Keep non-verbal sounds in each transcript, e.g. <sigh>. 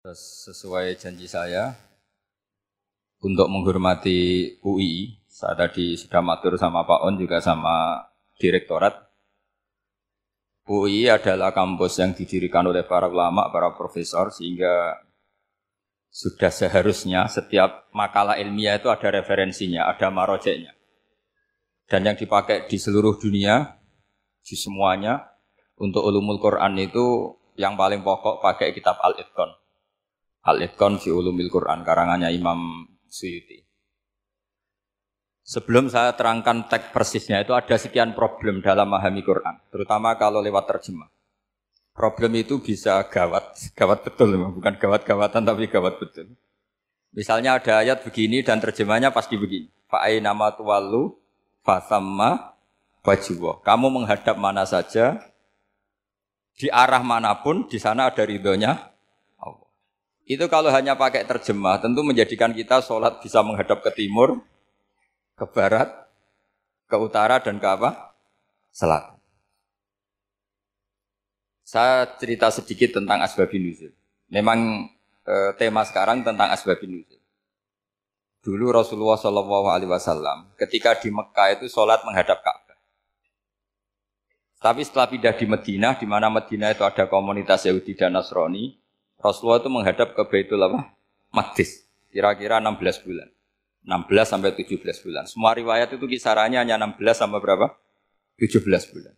Sesuai janji saya untuk menghormati UI, saya tadi sudah matur sama Pak On juga sama direktorat. UI adalah kampus yang didirikan oleh para ulama, para profesor sehingga sudah seharusnya setiap makalah ilmiah itu ada referensinya, ada marojeknya. Dan yang dipakai di seluruh dunia, di semuanya, untuk ulumul Quran itu yang paling pokok pakai kitab Al-Itqan. Al-Itqan fi Ulumil Quran karangannya Imam Suyuti. Sebelum saya terangkan teks persisnya itu ada sekian problem dalam memahami Quran, terutama kalau lewat terjemah. Problem itu bisa gawat, gawat betul, bukan gawat-gawatan tapi gawat betul. Misalnya ada ayat begini dan terjemahnya pasti begini. Fa'ai nama tuwalu fasamma wajibah. Kamu menghadap mana saja, di arah mana pun, di sana ada ridhonya itu kalau hanya pakai terjemah, tentu menjadikan kita sholat bisa menghadap ke timur, ke barat, ke utara, dan ke apa? Selatan. Saya cerita sedikit tentang asbabin nuzul. Memang e, tema sekarang tentang asbabin nuzul. Dulu Rasulullah Shallallahu Alaihi Wasallam ketika di Mekah itu sholat menghadap Ka'bah. Tapi setelah pindah di Medina, di mana Medina itu ada komunitas Yahudi dan Nasrani, Rasulullah itu menghadap ke Baitul apa? Maqdis. Kira-kira 16 bulan. 16 sampai 17 bulan. Semua riwayat itu kisarannya hanya 16 sampai berapa? 17 bulan.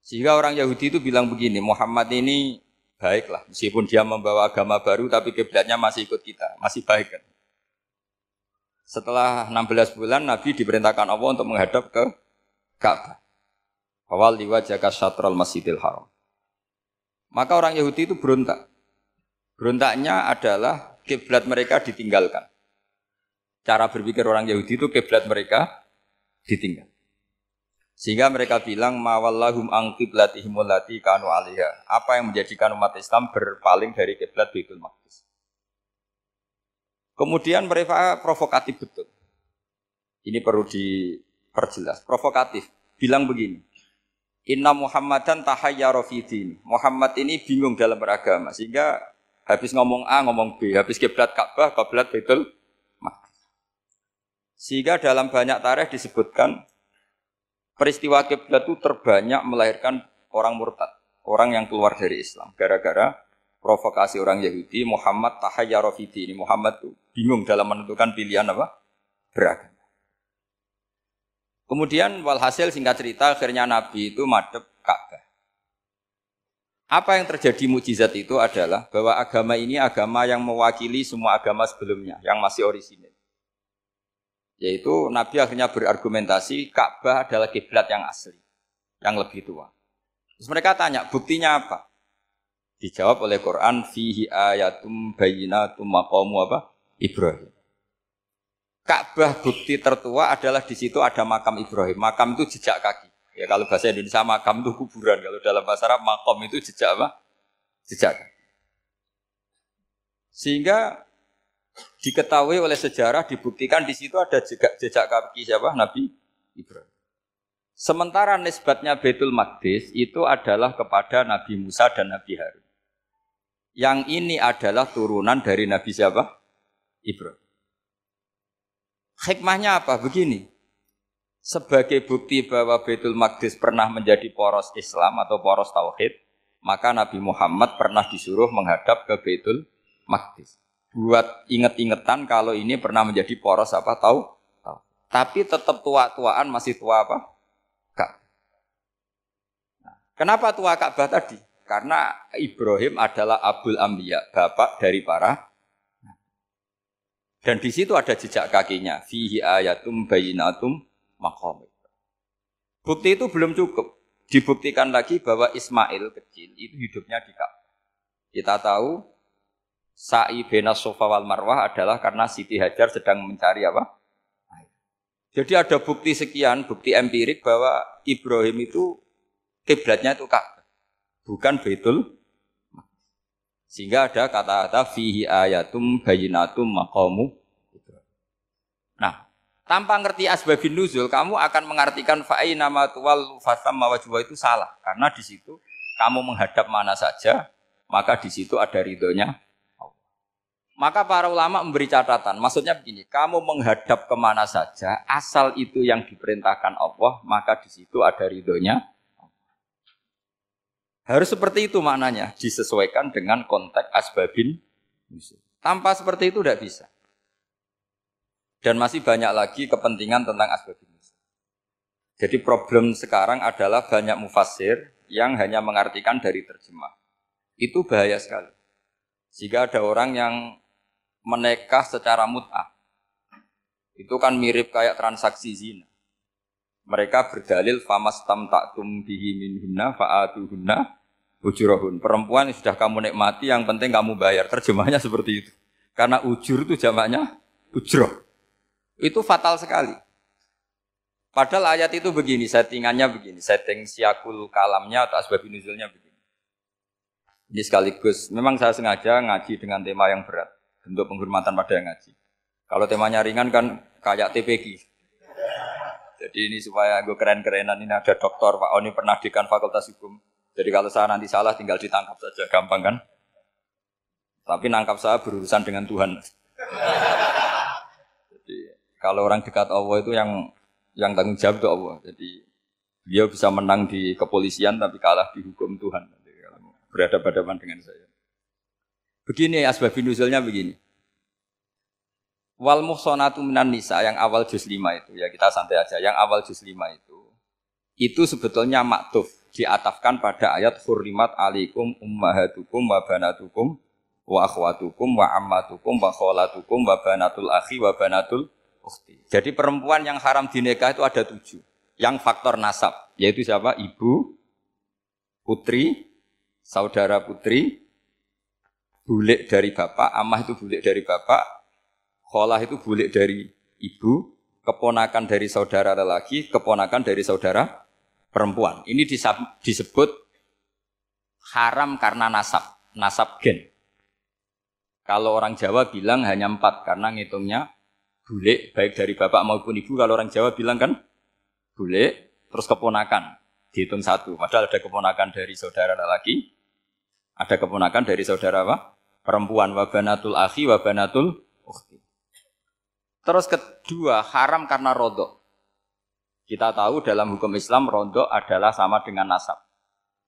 Sehingga orang Yahudi itu bilang begini, Muhammad ini baiklah, meskipun dia membawa agama baru tapi kiblatnya masih ikut kita, masih baik kan. Setelah 16 bulan Nabi diperintahkan Allah untuk menghadap ke Ka'bah. Awal liwajaka syatral masjidil haram. Maka orang Yahudi itu berontak. Berontaknya adalah kiblat mereka ditinggalkan. Cara berpikir orang Yahudi itu kiblat mereka ditinggal. Sehingga mereka bilang mawallahum ang qiblatihim allati kanu alaiha. Apa yang menjadikan umat Islam berpaling dari kiblat Baitul Maqdis. Kemudian mereka provokatif betul. Ini perlu diperjelas. Provokatif. Bilang begini. Inna Muhammadan tahayyara ini. Muhammad ini bingung dalam beragama sehingga habis ngomong A ngomong B, habis kiblat Ka'bah, kiblat Baitul Maqdis. Sehingga dalam banyak tarikh disebutkan peristiwa kiblat itu terbanyak melahirkan orang murtad, orang yang keluar dari Islam gara-gara provokasi orang Yahudi Muhammad tahayyara ini. Muhammad tuh bingung dalam menentukan pilihan apa? Beragama. Kemudian walhasil singkat cerita akhirnya Nabi itu madep Ka'bah. Apa yang terjadi mukjizat itu adalah bahwa agama ini agama yang mewakili semua agama sebelumnya yang masih orisinil. Yaitu Nabi akhirnya berargumentasi Ka'bah adalah kiblat yang asli, yang lebih tua. Terus mereka tanya, buktinya apa? Dijawab oleh Quran, fihi ayatum bayinatum maqamu apa? Ibrahim. Ka'bah bukti tertua adalah di situ ada makam Ibrahim. Makam itu jejak kaki. Ya kalau bahasa Indonesia makam itu kuburan. Kalau dalam bahasa Arab makam itu jejak apa? Jejak. Sehingga diketahui oleh sejarah dibuktikan di situ ada jejak, jejak kaki siapa? Nabi Ibrahim. Sementara nisbatnya Betul Maqdis itu adalah kepada Nabi Musa dan Nabi Harun. Yang ini adalah turunan dari Nabi siapa? Ibrahim. Hikmahnya apa? Begini. Sebagai bukti bahwa Baitul Maqdis pernah menjadi poros Islam atau poros Tauhid, maka Nabi Muhammad pernah disuruh menghadap ke Baitul Maqdis. Buat inget-ingetan kalau ini pernah menjadi poros apa tahu? Tahu. Tapi tetap tua-tuaan masih tua apa? Kak. Nah, kenapa tua Ka'bah tadi? Karena Ibrahim adalah Abul Ambiya, bapak dari para dan di situ ada jejak kakinya. Fihi ayatum bayinatum maqam. Bukti itu belum cukup. Dibuktikan lagi bahwa Ismail kecil itu hidupnya di Ka'bah. Kita tahu sa'i bena sofa wal marwah adalah karena Siti Hajar sedang mencari apa? Jadi ada bukti sekian, bukti empirik bahwa Ibrahim itu kiblatnya itu Ka'bah, bukan Baitul sehingga ada kata-kata fihi ayatum bayinatum maqamu tanpa ngerti asbabin nuzul, kamu akan mengartikan fa'i nama tuwal fasam mawajwa itu salah. Karena di situ kamu menghadap mana saja, maka di situ ada ridhonya Maka para ulama memberi catatan. Maksudnya begini, kamu menghadap ke mana saja, asal itu yang diperintahkan Allah, maka di situ ada ridhonya. Harus seperti itu maknanya, disesuaikan dengan konteks asbabin. Tanpa seperti itu tidak bisa. Dan masih banyak lagi kepentingan tentang asbabin. Jadi problem sekarang adalah banyak mufasir yang hanya mengartikan dari terjemah. Itu bahaya sekali. Jika ada orang yang menikah secara mut'ah. Itu kan mirip kayak transaksi zina. Mereka berdalil famas tam taktum bihi minhunna fa'atuhunna ujurahun. Perempuan yang sudah kamu nikmati yang penting kamu bayar. Terjemahnya seperti itu. Karena ujur itu jamaknya ujroh. Itu fatal sekali. Padahal ayat itu begini, settingannya begini, setting siakul kalamnya atau asbab nuzulnya begini. Ini sekaligus, memang saya sengaja ngaji dengan tema yang berat bentuk penghormatan pada yang ngaji. Kalau temanya ringan kan kayak TPG. Jadi ini supaya gue keren-kerenan ini ada dokter Pak Oni pernah dekan Fakultas Hukum. Jadi kalau saya nanti salah tinggal ditangkap saja, gampang kan? Tapi nangkap saya berurusan dengan Tuhan. Kalau orang dekat Allah itu yang yang tanggung jawab itu Allah. Jadi dia bisa menang di kepolisian tapi kalah di hukum Tuhan. Jadi, berhadapan-hadapan dengan saya. Begini asbabun nuzulnya begini. Wal muhsonatu minan nisa yang awal juz 5 itu ya kita santai aja. Yang awal juz 5 itu itu sebetulnya maktuf diatafkan pada ayat hurrimat alikum ummahatukum wa banatukum wa akhwatukum wa ammatukum wa kholatukum wa banatul akhi wa banatul ukhti. Jadi perempuan yang haram dinikah itu ada tujuh. Yang faktor nasab, yaitu siapa? Ibu, putri, saudara putri, bulik dari bapak, amah itu bulik dari bapak, kholah itu bulik dari ibu, keponakan dari saudara lelaki, keponakan dari saudara perempuan. Ini disebut haram karena nasab, nasab gen. Kalau orang Jawa bilang hanya empat karena ngitungnya bulik baik dari bapak maupun ibu. Kalau orang Jawa bilang kan bulik terus keponakan dihitung satu. Padahal ada keponakan dari saudara lelaki, ada keponakan dari saudara apa? perempuan wabanatul akhi wabanatul ukhti. Terus kedua, haram karena rodok. Kita tahu dalam hukum Islam rodok adalah sama dengan nasab.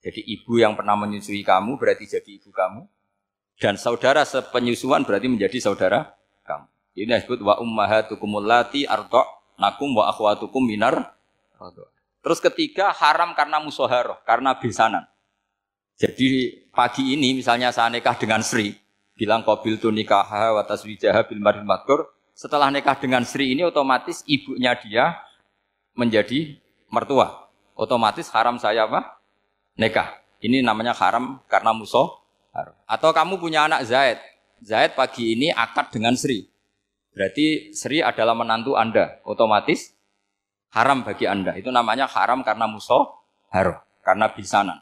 Jadi ibu yang pernah menyusui kamu berarti jadi ibu kamu. Dan saudara sepenyusuan berarti menjadi saudara kamu. Ini disebut wa ummahatukum allati ardo nakum wa akhwatukum minar. Terus ketiga haram karena musoharoh, karena besanan. Jadi pagi ini misalnya saya nikah dengan Sri, bilang qabil tu nikah wa taswijaha bil. Setelah nikah dengan Sri ini otomatis ibunya dia menjadi mertua. Otomatis haram saya apa? Nikah. Ini namanya haram karena musuh. Atau kamu punya anak Zaid. Zaid pagi ini akad dengan Sri. Berarti Sri adalah menantu Anda. Otomatis haram bagi Anda. Itu namanya haram karena musuh haram. Karena bisanan.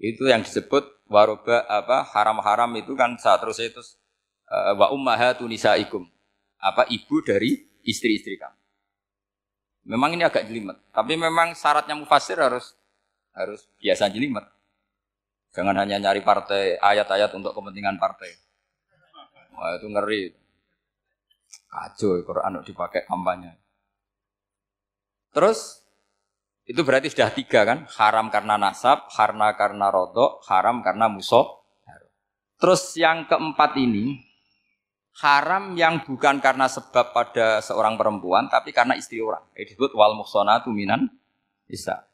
Itu yang disebut waroba apa haram-haram itu kan saat terus itu uh, wa ummahatu nisaikum. Apa ibu dari istri-istri kamu. Memang ini agak jelimet, tapi memang syaratnya mufasir harus harus biasa jelimet. Jangan hanya nyari partai ayat-ayat untuk kepentingan partai. Wah itu ngeri. Kacau Quran dipakai kampanye. Terus itu berarti sudah tiga kan? Haram karena nasab, harna karena rodok, haram karena musuh. Terus yang keempat ini, haram yang bukan karena sebab pada seorang perempuan, tapi karena istri orang. Ini disebut wal muhsonatu minan bisa.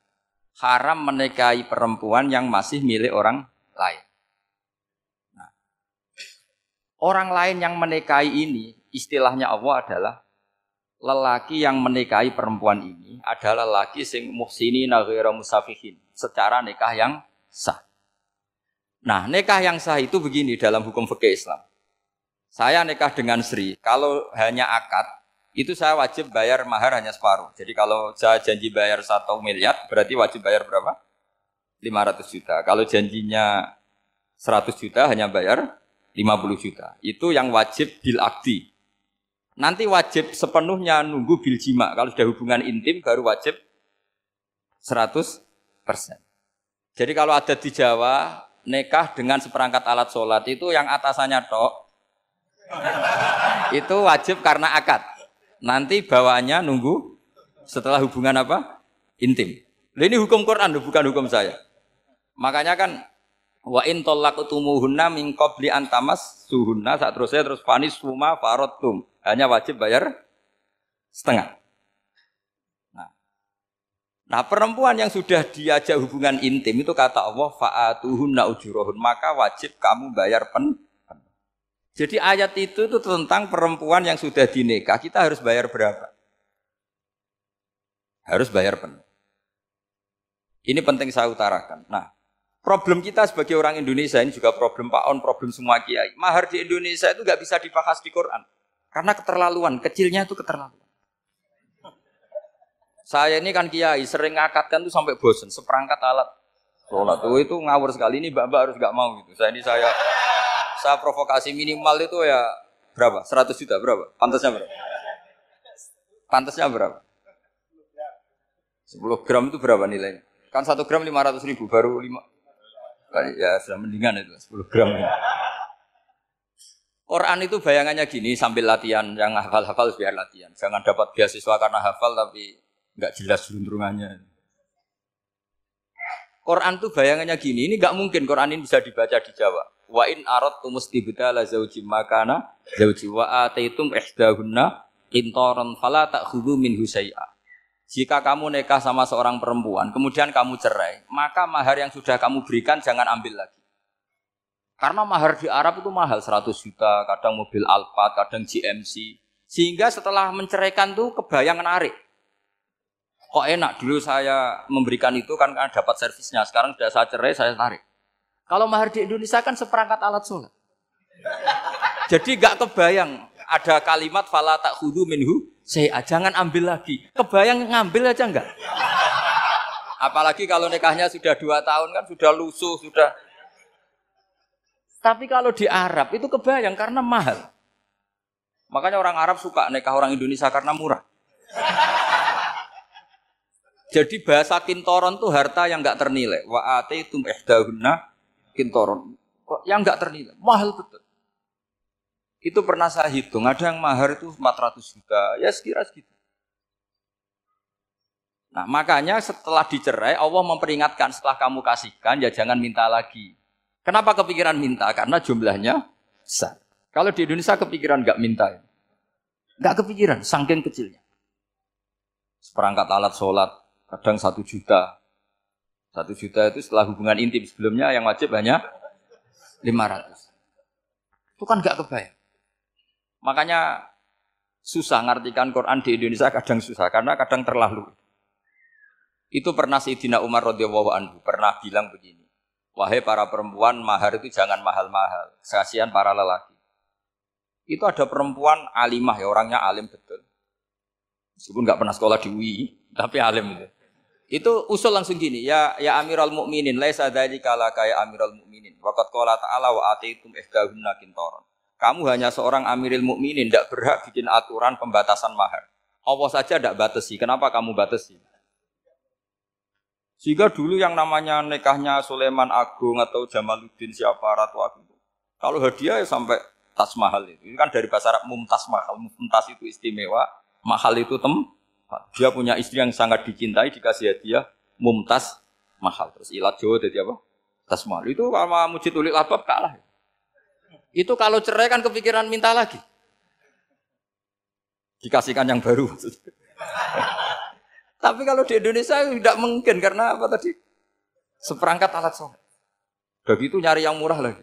Haram menikahi perempuan yang masih milik orang lain. Nah, orang lain yang menikahi ini, istilahnya Allah adalah lelaki yang menikahi perempuan ini adalah lelaki sing muhsini naghira musafihin secara nikah yang sah. Nah, nikah yang sah itu begini dalam hukum fikih Islam. Saya nikah dengan Sri, kalau hanya akad, itu saya wajib bayar mahar hanya separuh. Jadi kalau saya janji bayar satu miliar, berarti wajib bayar berapa? 500 juta. Kalau janjinya 100 juta, hanya bayar 50 juta. Itu yang wajib bil. Nanti wajib sepenuhnya nunggu bil jima. Kalau sudah hubungan intim baru wajib 100%. Jadi kalau ada di Jawa, nikah dengan seperangkat alat sholat itu yang atasannya tok, itu wajib karena akad. Nanti bawaannya nunggu setelah hubungan apa? Intim. Ini hukum Quran, bukan hukum saya. Makanya kan wa in talaqtumuhunna min qabli an suhunna saat terusnya terus fanis suma faradtum. Hanya wajib bayar setengah. Nah. Nah, perempuan yang sudah diajak hubungan intim itu kata Allah fa'atuhunna ujurahun, maka wajib kamu bayar pen jadi ayat itu itu tentang perempuan yang sudah dinikah, kita harus bayar berapa? Harus bayar penuh. Ini penting saya utarakan. Nah, problem kita sebagai orang Indonesia ini juga problem Pak On, problem semua kiai. Mahar di Indonesia itu nggak bisa dibahas di Quran. Karena keterlaluan, kecilnya itu keterlaluan. Saya ini kan kiai, sering ngakatkan tuh sampai bosen, seperangkat alat sholat. Tuh itu ngawur sekali, ini mbak-mbak harus nggak mau gitu. Saya ini saya saya provokasi minimal itu ya berapa? 100 juta berapa? Pantasnya berapa? Pantasnya berapa? 10 gram itu berapa nilainya? Kan 1 gram 500 ribu, baru 5. Ya sudah mendingan itu, 10 gram. Ya. Quran itu bayangannya gini sambil latihan, yang hafal-hafal biar latihan. Jangan dapat beasiswa karena hafal tapi nggak jelas juntrungannya. Quran itu bayangannya gini, ini nggak mungkin Quran ini bisa dibaca di Jawa. Wa in aradtum istibdala zauji makana zauji wa ataitum ihdahunna intoron fala ta'khudhu min husai'a. Jika kamu nikah sama seorang perempuan, kemudian kamu cerai, maka mahar yang sudah kamu berikan jangan ambil lagi. Karena mahar di Arab itu mahal, 100 juta, kadang mobil Alphard, kadang GMC. Sehingga setelah menceraikan tuh kebayang narik. Kok enak, dulu saya memberikan itu kan karena dapat servisnya, sekarang sudah saya cerai, saya tarik. Kalau mahar di Indonesia kan seperangkat alat sholat. Jadi gak kebayang ada kalimat fala tak hudu minhu saya jangan ambil lagi. Kebayang ngambil aja enggak? Apalagi kalau nikahnya sudah dua tahun kan sudah lusuh sudah. Tapi kalau di Arab itu kebayang karena mahal. Makanya orang Arab suka nikah orang Indonesia karena murah. Jadi bahasa kintoron tuh harta yang enggak ternilai. Wa tum ihdahunna kintoron. Yang nggak ternilai, mahal betul. Itu pernah saya hitung, ada yang mahar itu 400 juta, ya sekira segitu. Nah makanya setelah dicerai Allah memperingatkan setelah kamu kasihkan ya jangan minta lagi. Kenapa kepikiran minta? Karena jumlahnya besar. Kalau di Indonesia kepikiran nggak minta, ya. nggak kepikiran, saking kecilnya. Seperangkat alat sholat kadang satu juta, satu juta itu setelah hubungan intim sebelumnya yang wajib hanya 500. Itu kan gak kebayang. Makanya susah ngartikan Quran di Indonesia kadang susah karena kadang terlalu. Itu pernah Sayyidina Umar radhiyallahu anhu pernah bilang begini. Wahai para perempuan, mahar itu jangan mahal-mahal. Kasihan para lelaki. Itu ada perempuan alimah ya, orangnya alim betul. Meskipun nggak pernah sekolah di UI, tapi alim itu. Itu usul langsung gini, ya ya Amirul Mukminin, laisa dzalika laka ya Amirul Mukminin. Waqat qala ta'ala wa ataitum ihdahunna kintaran. Kamu hanya seorang Amirul Mukminin, tidak berhak bikin aturan pembatasan mahar. Allah saja tidak batasi. Kenapa kamu batasi? Sehingga dulu yang namanya nikahnya Sulaiman Agung atau Jamaluddin siapa Ratu Agung. Kalau hadiah ya sampai tas mahal itu. Ini kan dari bahasa Arab mumtaz mahal. Mumtaz itu istimewa, mahal itu tem dia punya istri yang sangat dicintai, dikasih hadiah mumtaz mahal. Terus ilat Jawa jadi apa? Tas mahal. Itu sama mujid ulik labab kalah. Itu kalau cerai kan kepikiran minta lagi. Dikasihkan yang baru. <laughs> Tapi kalau di Indonesia tidak mungkin karena apa tadi? Seperangkat alat sholat. Begitu nyari yang murah lagi.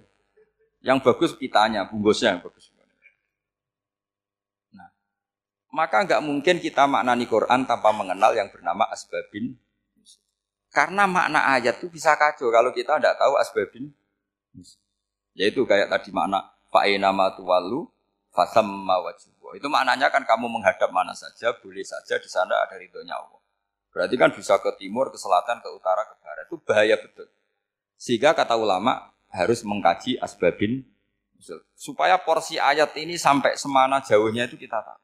Yang bagus kitanya, bungkusnya yang bagus. maka nggak mungkin kita maknani Quran tanpa mengenal yang bernama asbabin. Karena makna ayat itu bisa kacau kalau kita tidak tahu asbabin. Yaitu kayak tadi makna fa'ina tuwalu fasamma wajibwa. Itu maknanya kan kamu menghadap mana saja, boleh saja di sana ada ridhonya Allah. Berarti kan bisa ke timur, ke selatan, ke utara, ke barat. Itu bahaya betul. Sehingga kata ulama harus mengkaji asbabin supaya porsi ayat ini sampai semana jauhnya itu kita tahu.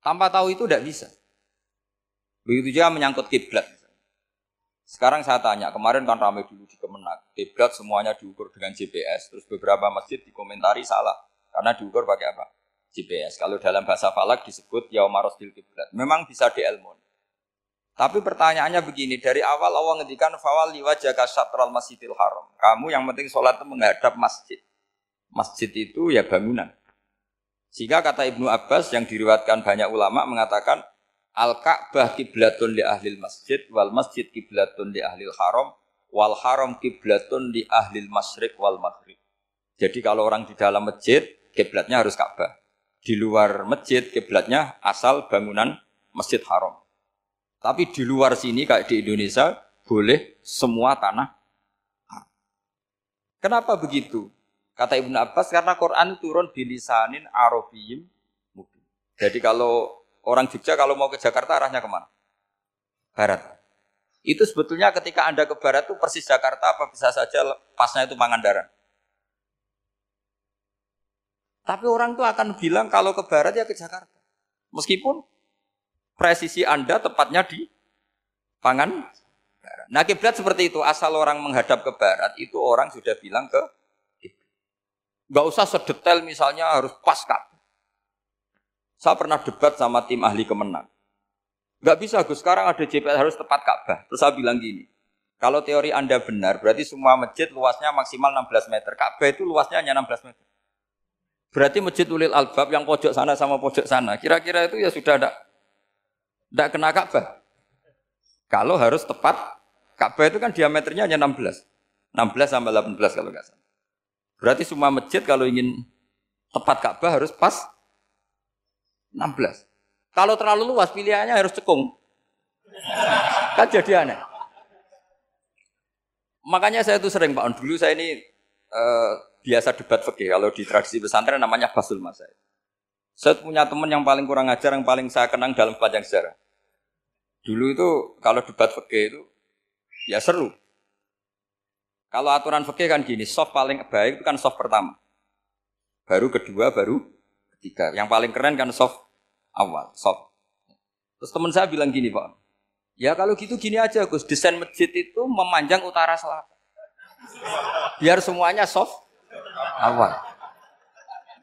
Tanpa tahu itu tidak bisa. Begitu juga menyangkut kiblat. Sekarang saya tanya, kemarin kan ramai dulu di Kemenak, kiblat semuanya diukur dengan GPS, terus beberapa masjid dikomentari salah. Karena diukur pakai apa? GPS. Kalau dalam bahasa falak disebut yaumarosdil kiblat. Memang bisa diilmun. Tapi pertanyaannya begini, dari awal Allah ngendikan fawal liwajaka syatral masjidil haram. Kamu yang penting sholat itu menghadap masjid. Masjid itu ya bangunan. Sehingga kata Ibnu Abbas yang diriwatkan banyak ulama mengatakan Al-Ka'bah kiblatun li ahli masjid wal masjid kiblatun li ahli haram wal haram kiblatun li ahli masyriq wal maghrib. Jadi kalau orang di dalam masjid, kiblatnya harus Ka'bah. Di luar masjid, kiblatnya asal bangunan Masjid Haram. Tapi di luar sini kayak di Indonesia boleh semua tanah. Kenapa begitu? Kata Ibnu Abbas karena Quran turun bilisanin arabiyyin mubin. Jadi kalau orang Jogja kalau mau ke Jakarta arahnya ke mana? Barat. Itu sebetulnya ketika Anda ke barat itu persis Jakarta apa bisa saja pasnya itu Pangandaran. Tapi orang tuh akan bilang kalau ke barat ya ke Jakarta. Meskipun presisi Anda tepatnya di pangan Nah kiblat seperti itu, asal orang menghadap ke barat, itu orang sudah bilang ke Gak usah sedetail misalnya harus pas kak. Saya pernah debat sama tim ahli kemenang. Gak bisa Gus, sekarang ada JPL harus tepat Ka'bah. Terus saya bilang gini, kalau teori Anda benar, berarti semua masjid luasnya maksimal 16 meter. Ka'bah itu luasnya hanya 16 meter. Berarti masjid Ulil Albab yang pojok sana sama pojok sana, kira-kira itu ya sudah ada tidak kena Ka'bah. Kalau harus tepat, Ka'bah itu kan diameternya hanya 16. 16 sampai 18 kalau nggak salah. Berarti semua masjid kalau ingin tepat Ka'bah harus pas 16. Kalau terlalu luas pilihannya harus cekung. Kan jadi aneh. Makanya saya itu sering Pak dulu saya ini uh, biasa debat fikih kalau di tradisi pesantren namanya basul masail. Saya punya teman yang paling kurang ajar, yang paling saya kenang dalam panjang sejarah. Dulu itu kalau debat fikih itu ya seru. Kalau aturan fikih kan gini, soft paling baik itu kan soft pertama. Baru kedua, baru ketiga. Yang paling keren kan soft awal, soft. Terus teman saya bilang gini, Pak. Ya kalau gitu gini aja, Gus. Desain masjid itu memanjang utara selatan. Biar semuanya soft awal.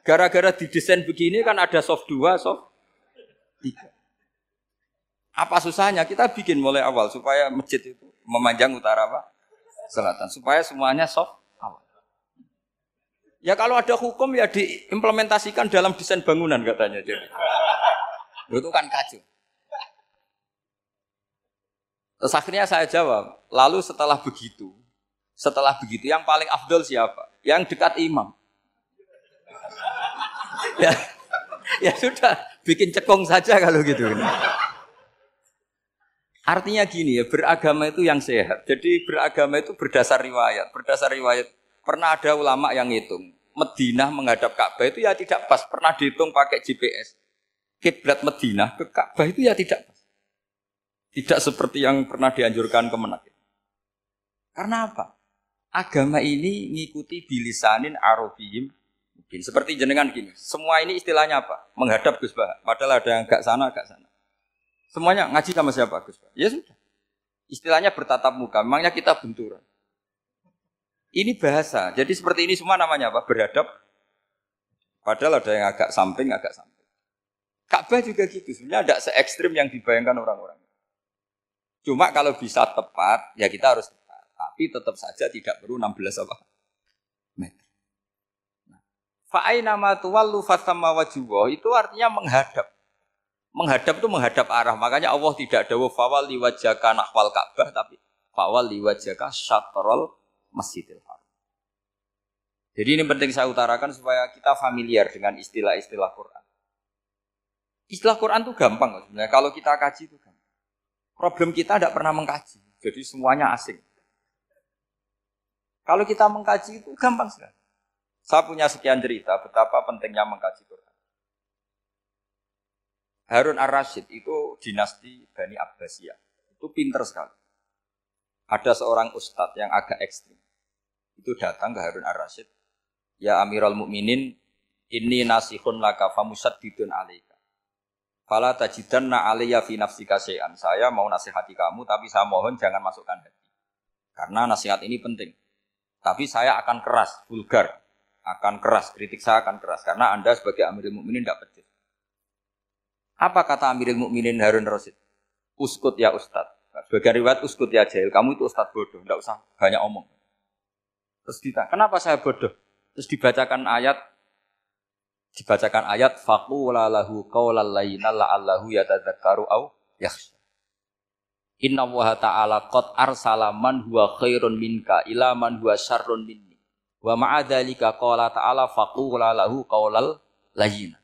Gara-gara didesain begini kan ada soft dua, soft tiga. Apa susahnya? Kita bikin mulai awal supaya masjid itu memanjang utara apa? Selatan. Supaya semuanya soft. Ya kalau ada hukum ya diimplementasikan dalam desain bangunan katanya. Jadi. Itu kan kacau. Terus akhirnya saya jawab, lalu setelah begitu, setelah begitu yang paling afdol siapa? Yang dekat imam. <laughs> ya, ya sudah, bikin cekong saja kalau gitu. Artinya gini ya, beragama itu yang sehat. Jadi beragama itu berdasar riwayat. Berdasar riwayat, pernah ada ulama yang hitung. Medina menghadap Ka'bah itu ya tidak pas. Pernah dihitung pakai GPS. Kiblat Medina ke Ka'bah itu ya tidak pas. Tidak seperti yang pernah dianjurkan kemenak. Karena apa? agama ini ngikuti bilisanin arabiyim mungkin seperti jenengan gini. Semua ini istilahnya apa? Menghadap Gus Bah. Padahal ada yang gak sana, gak sana. Semuanya ngaji sama siapa Gus? Ya sudah. Istilahnya bertatap muka. Memangnya kita benturan. Ini bahasa. Jadi seperti ini semua namanya apa? Berhadap. Padahal ada yang agak samping, agak samping. Ka'bah juga gitu. Sebenarnya tidak se ekstrim yang dibayangkan orang-orang. Cuma kalau bisa tepat, ya kita harus tapi tetap saja tidak perlu 16 apa? meter. Nah, Fa'aina ma tuwallu fasamma wajhuwa itu artinya menghadap. Menghadap itu menghadap arah. Makanya Allah tidak ada fawal liwajaka nahwal Ka'bah tapi fawal liwajaka syatrol Masjidil Haram. Jadi ini penting saya utarakan supaya kita familiar dengan istilah-istilah Quran. Istilah Quran itu gampang sebenarnya. Kalau kita kaji itu gampang. Problem kita tidak pernah mengkaji. Jadi semuanya asing. Kalau kita mengkaji itu gampang sekali. Saya punya sekian cerita betapa pentingnya mengkaji Quran. Harun ar-Rasyid itu dinasti Bani Abbasiyah. Itu pinter sekali. Ada seorang ustadz yang agak ekstrim. Itu datang ke Harun ar-Rasyid. Ya Amirul Mukminin, ini nasihun laka famusaddidun alaika. Fala tajidanna alaiya fi nafsika syai'an. Saya mau nasihati kamu, tapi saya mohon jangan masukkan hati. Karena nasihat ini penting. Tapi saya akan keras, vulgar. akan keras, kritik saya akan keras karena Anda sebagai Amirul Mukminin tidak pecus. Apa kata Amirul Mukminin Harun Rasid? Uskut ya Ustad. Sebagai riwayat uskut ya jahil, kamu itu Ustad bodoh, tidak usah banyak omong. Terus kita, kenapa saya bodoh? Terus dibacakan ayat, dibacakan ayat faqula lahu qaulal layyina la'allahu yatadzakkaru au yakhsha. Inna wa ta'ala qad arsala man huwa khairun minka ila man huwa syarrun minni. Wa ma'adzalika qala ta'ala faqula lahu qaulal layyina.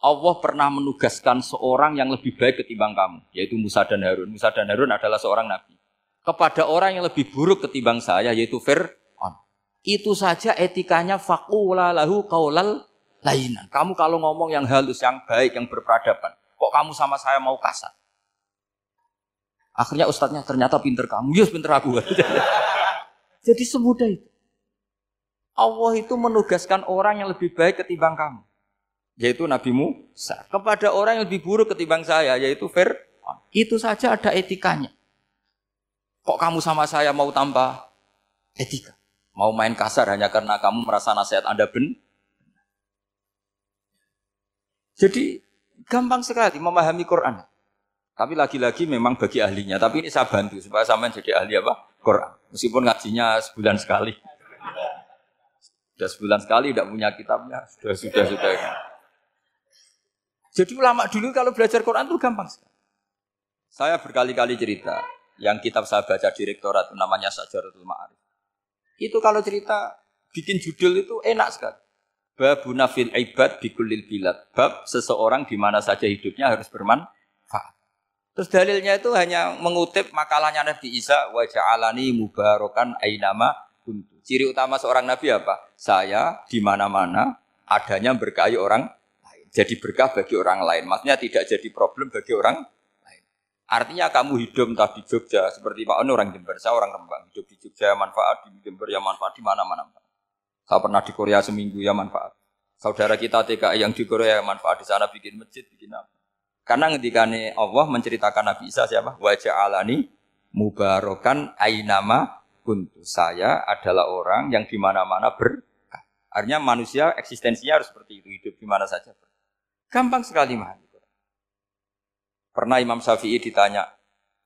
Allah pernah menugaskan seorang yang lebih baik ketimbang kamu, yaitu Musa dan Harun. Musa dan Harun adalah seorang nabi. Kepada orang yang lebih buruk ketimbang saya, yaitu Fir'aun. Itu saja etikanya faqula lahu qaulal layinan. Kamu kalau ngomong yang halus, yang baik, yang berperadaban, kok kamu sama saya mau kasar? Akhirnya ustadznya ternyata pinter kamu, yes pinter aku. <laughs> Jadi semudah itu. Allah itu menugaskan orang yang lebih baik ketimbang kamu. Yaitu Nabi Musa. Kepada orang yang lebih buruk ketimbang saya, yaitu Fir'aun. Itu saja ada etikanya. Kok kamu sama saya mau tambah etika? Mau main kasar hanya karena kamu merasa nasihat Anda ben? Jadi gampang sekali memahami Quran. Tapi lagi-lagi memang bagi ahlinya. Tapi ini saya bantu supaya sama jadi ahli apa? Quran. Meskipun ngajinya sebulan sekali. Sudah sebulan sekali tidak punya kitabnya. Sudah, sudah, sudah. Jadi ulama dulu kalau belajar Quran itu gampang sekali. Saya berkali-kali cerita. Yang kitab saya baca direktorat namanya Sajaratul Ma'arif. Itu kalau cerita bikin judul itu enak sekali. Babuna fil ibad bikulil bilad. Bab seseorang di mana saja hidupnya harus bermanfaat. Terus dalilnya itu hanya mengutip makalahnya Nabi Isa wa ja'alani mubarakan ainama kuntu. Ciri utama seorang nabi apa? Saya di mana-mana adanya berkahi orang lain. Jadi berkah bagi orang lain. Maksudnya tidak jadi problem bagi orang lain. Artinya kamu hidup entah di Jogja seperti Pak Ono orang Jember, saya orang Rembang. Hidup di Jogja manfaat, di Jember ya manfaat di mana-mana. Saya pernah di Korea seminggu ya manfaat. Saudara kita TKI yang di Korea ya manfaat di sana bikin masjid, bikin apa. Karena ngendikane Allah menceritakan Nabi Isa siapa? Wajah alani mubarokan ainama kuntu. Saya adalah orang yang di mana-mana berkah. Artinya manusia eksistensinya harus seperti itu, hidup di mana saja. Gampang sekali memahami. Pernah Imam Syafi'i ditanya,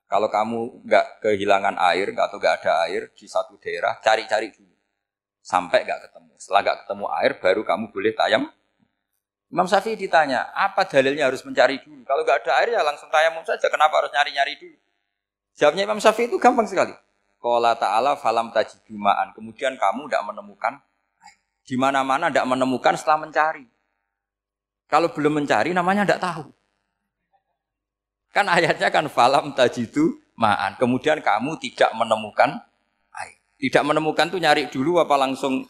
kalau kamu nggak kehilangan air atau nggak ada air di satu daerah, cari-cari dulu sampai nggak ketemu. Setelah nggak ketemu air, baru kamu boleh tayam Imam Syafi'i ditanya, apa dalilnya harus mencari dulu? Kalau nggak ada air ya langsung tayamum saja. Kenapa harus nyari-nyari dulu? Jawabnya Imam Syafi'i itu gampang sekali. Qala ta'ala falam tajidumaan. Kemudian kamu tidak menemukan di mana-mana tidak menemukan setelah mencari. Kalau belum mencari namanya tidak tahu. Kan ayatnya kan falam tajidu ma'an. Kemudian kamu tidak menemukan air. Tidak menemukan tuh nyari dulu apa langsung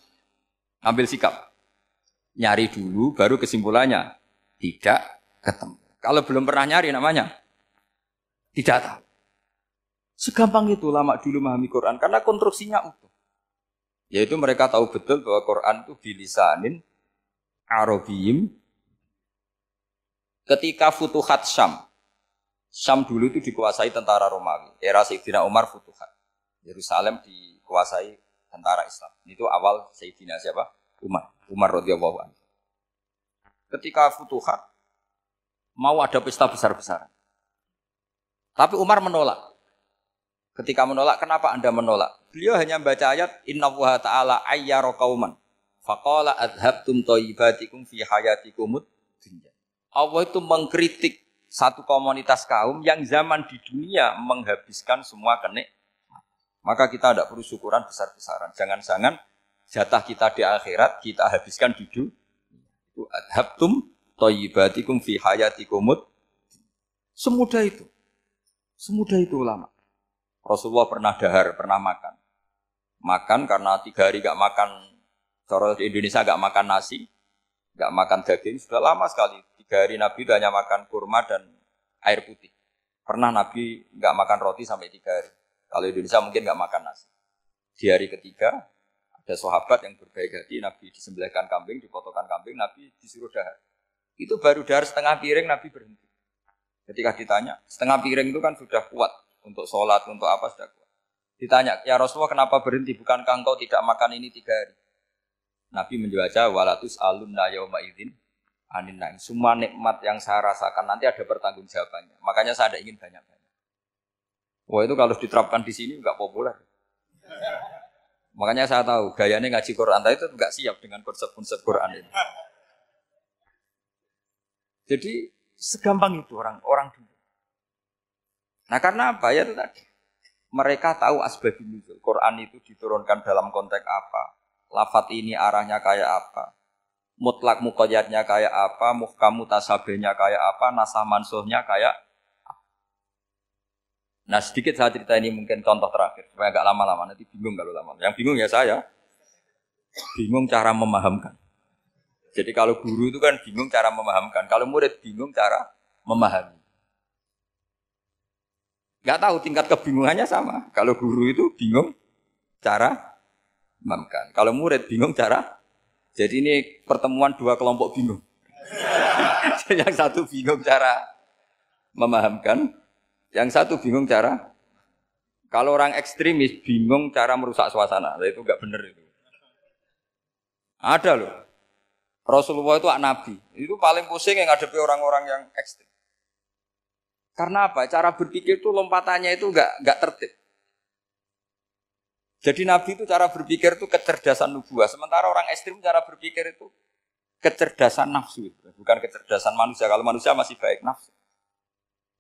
ambil sikap? nyari dulu, baru kesimpulannya tidak ketemu. Kalau belum pernah nyari namanya tidak tahu. Segampang itu lama dulu memahami Quran karena konstruksinya utuh. Yaitu mereka tahu betul bahwa Quran itu bilisanin Arabiyim ketika Futuhat Syam. Syam dulu itu dikuasai tentara Romawi. Era Sayyidina Umar Futuhat. Yerusalem dikuasai tentara Islam. Itu awal Sayyidina siapa? Umar. Umar radhiyallahu anhu. Ketika futuhat mau ada pesta besar-besaran. Tapi Umar menolak. Ketika menolak, kenapa Anda menolak? Beliau hanya baca ayat Inna wa ta'ala ayyara qauman faqala adhabtum thayyibatikum fi hayatikumud dunya. Allah itu mengkritik satu komunitas kaum yang zaman di dunia menghabiskan semua kenik. Maka kita tidak perlu syukuran besar-besaran. Jangan-jangan jatah kita di akhirat kita habiskan di dunia. Adhabtum toyibatikum fi hayatikumut. Semudah itu. Semudah itu ulama. Rasulullah pernah dahar, pernah makan. Makan karena tiga hari gak makan, cara di Indonesia gak makan nasi, gak makan daging, sudah lama sekali. Tiga hari Nabi itu hanya makan kurma dan air putih. Pernah Nabi gak makan roti sampai tiga hari. Kalau Indonesia mungkin gak makan nasi. Di hari ketiga, ada sahabat yang berbaik hati, Nabi disembelihkan kambing, dipotongkan kambing, Nabi disuruh dahar. Itu baru dahar setengah piring, Nabi berhenti. Ketika ditanya, setengah piring itu kan sudah kuat untuk sholat, untuk apa sudah kuat. Ditanya, ya Rasulullah kenapa berhenti? Bukankah engkau tidak makan ini tiga hari? Nabi menjawab walatus alun yauma idzin anin naim. Semua nikmat yang saya rasakan nanti ada pertanggungjawabannya. Makanya saya ada ingin banyak-banyak. Wah itu kalau diterapkan di sini nggak populer. Makanya saya tahu gayanya ngaji Quran itu nggak siap dengan konsep-konsep Quran ini. Jadi segampang itu orang orang dulu. Nah karena apa ya itu tadi. Mereka tahu asbab nuzul. Quran itu diturunkan dalam konteks apa. Lafat ini arahnya kayak apa. Mutlak mukoyatnya kayak apa. Muhkam mutasabihnya kayak apa. Nasah mansuhnya kayak Nah sedikit saya cerita ini mungkin contoh terakhir supaya agak lama-lama nanti bingung kalau lama. Yang bingung ya saya. Bingung cara memahamkan. Jadi kalau guru itu kan bingung cara memahamkan. Kalau murid bingung cara memahami. Gak tahu tingkat kebingungannya sama. Kalau guru itu bingung cara memahamkan. Kalau murid bingung cara. Jadi ini pertemuan dua kelompok bingung. <laughs> yang satu bingung cara memahamkan, yang satu bingung cara kalau orang ekstremis bingung cara merusak suasana, nah, itu nggak benar itu. Ada loh. Rasulullah itu nabi. Itu paling pusing yang ngadepi orang-orang yang ekstrim. Karena apa? Cara berpikir itu lompatannya itu nggak nggak tertib. Jadi Nabi itu cara berpikir itu kecerdasan nubuah. Sementara orang ekstrim cara berpikir itu kecerdasan nafsu. Bukan kecerdasan manusia. Kalau manusia masih baik nafsu.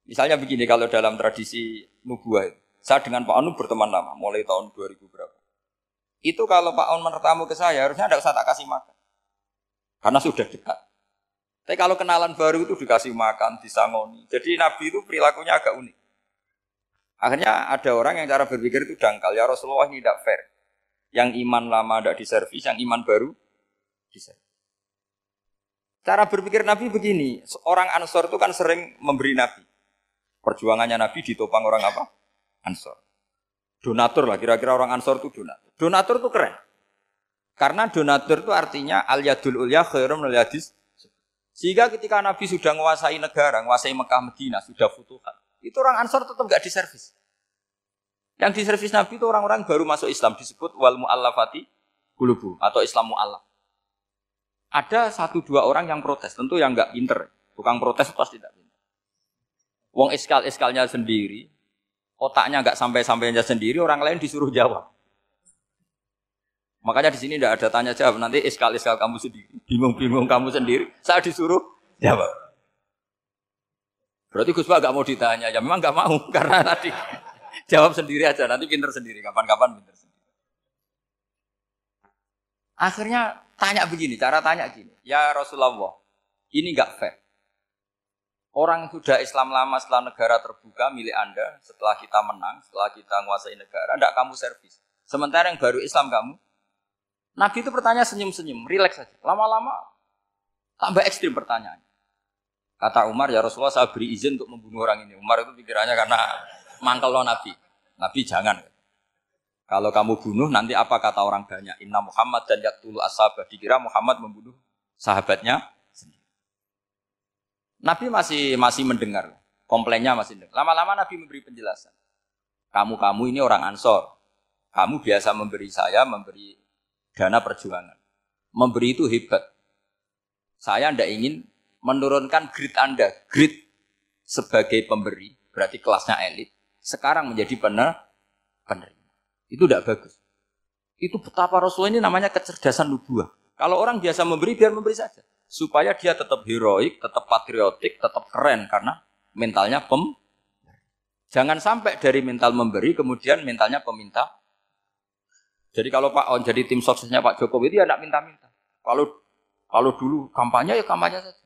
Misalnya begini, kalau dalam tradisi nubuah itu, saya dengan Pak Anu berteman lama, mulai tahun 2000 berapa. Itu kalau Pak Anu bertamu ke saya, harusnya tidak usah tak kasih makan. Karena sudah dekat. Tapi kalau kenalan baru itu dikasih makan, disangoni. Jadi Nabi itu perilakunya agak unik. Akhirnya ada orang yang cara berpikir itu dangkal. Ya Rasulullah ini tidak fair. Yang iman lama tidak diservis, yang iman baru diservis. Cara berpikir Nabi begini, orang Ansor itu kan sering memberi Nabi. Perjuangannya Nabi ditopang orang apa? Ansor. Donatur lah, kira-kira orang Ansor itu donatur. Donatur itu keren. Karena donatur itu artinya al yadul ulya khairum al. Sehingga ketika Nabi sudah menguasai negara, menguasai Mekah Medina, sudah futuhat. Itu orang Ansor tetap nggak diservis. Yang diservis Nabi itu orang-orang baru masuk Islam disebut wal mu'allafati kulubu atau Islam mu'allaf. Ada satu dua orang yang protes, tentu yang nggak pinter. Tukang protes pasti tidak pinter. Wong iskal-iskalnya sendiri, otaknya nggak sampai-sampainya sendiri, orang lain disuruh jawab. Makanya di sini tidak ada tanya jawab. Nanti iskal-iskal kamu sendiri, bingung-bingung kamu sendiri, saya disuruh jawab. Berarti Gus Pak gak mau ditanya, ya memang gak mau <laughs> karena tadi jawab sendiri aja, nanti pinter sendiri, kapan-kapan pinter sendiri. Akhirnya tanya begini, cara tanya gini, ya Rasulullah, ini gak fair. Orang sudah Islam lama setelah negara terbuka milik Anda, setelah kita menang, setelah kita menguasai negara, tidak kamu servis. Sementara yang baru Islam kamu, Nabi itu bertanya senyum-senyum, rileks saja. Lama-lama tambah ekstrim pertanyaan. Kata Umar, ya Rasulullah saya beri izin untuk membunuh orang ini. Umar itu pikirannya karena mangkel lo Nabi. Nabi jangan. Kalau kamu bunuh, nanti apa kata orang banyak? Inna Muhammad dan Yaktulu Ashabah. Dikira Muhammad membunuh sahabatnya Nabi masih masih mendengar, komplainnya masih mendengar. Lama-lama Nabi memberi penjelasan. Kamu-kamu ini orang ansor. Kamu biasa memberi saya, memberi dana perjuangan. Memberi itu hebat. Saya tidak ingin menurunkan grid Anda. Grid sebagai pemberi, berarti kelasnya elit. Sekarang menjadi pener, penerima. Itu tidak bagus. Itu betapa Rasul ini namanya kecerdasan nubuah. Kalau orang biasa memberi, biar memberi saja supaya dia tetap heroik, tetap patriotik, tetap keren karena mentalnya pem. Jangan sampai dari mental memberi kemudian mentalnya peminta. Jadi kalau Pak On jadi tim suksesnya Pak Jokowi itu ya tidak minta-minta. Kalau kalau dulu kampanye ya kampanye saja.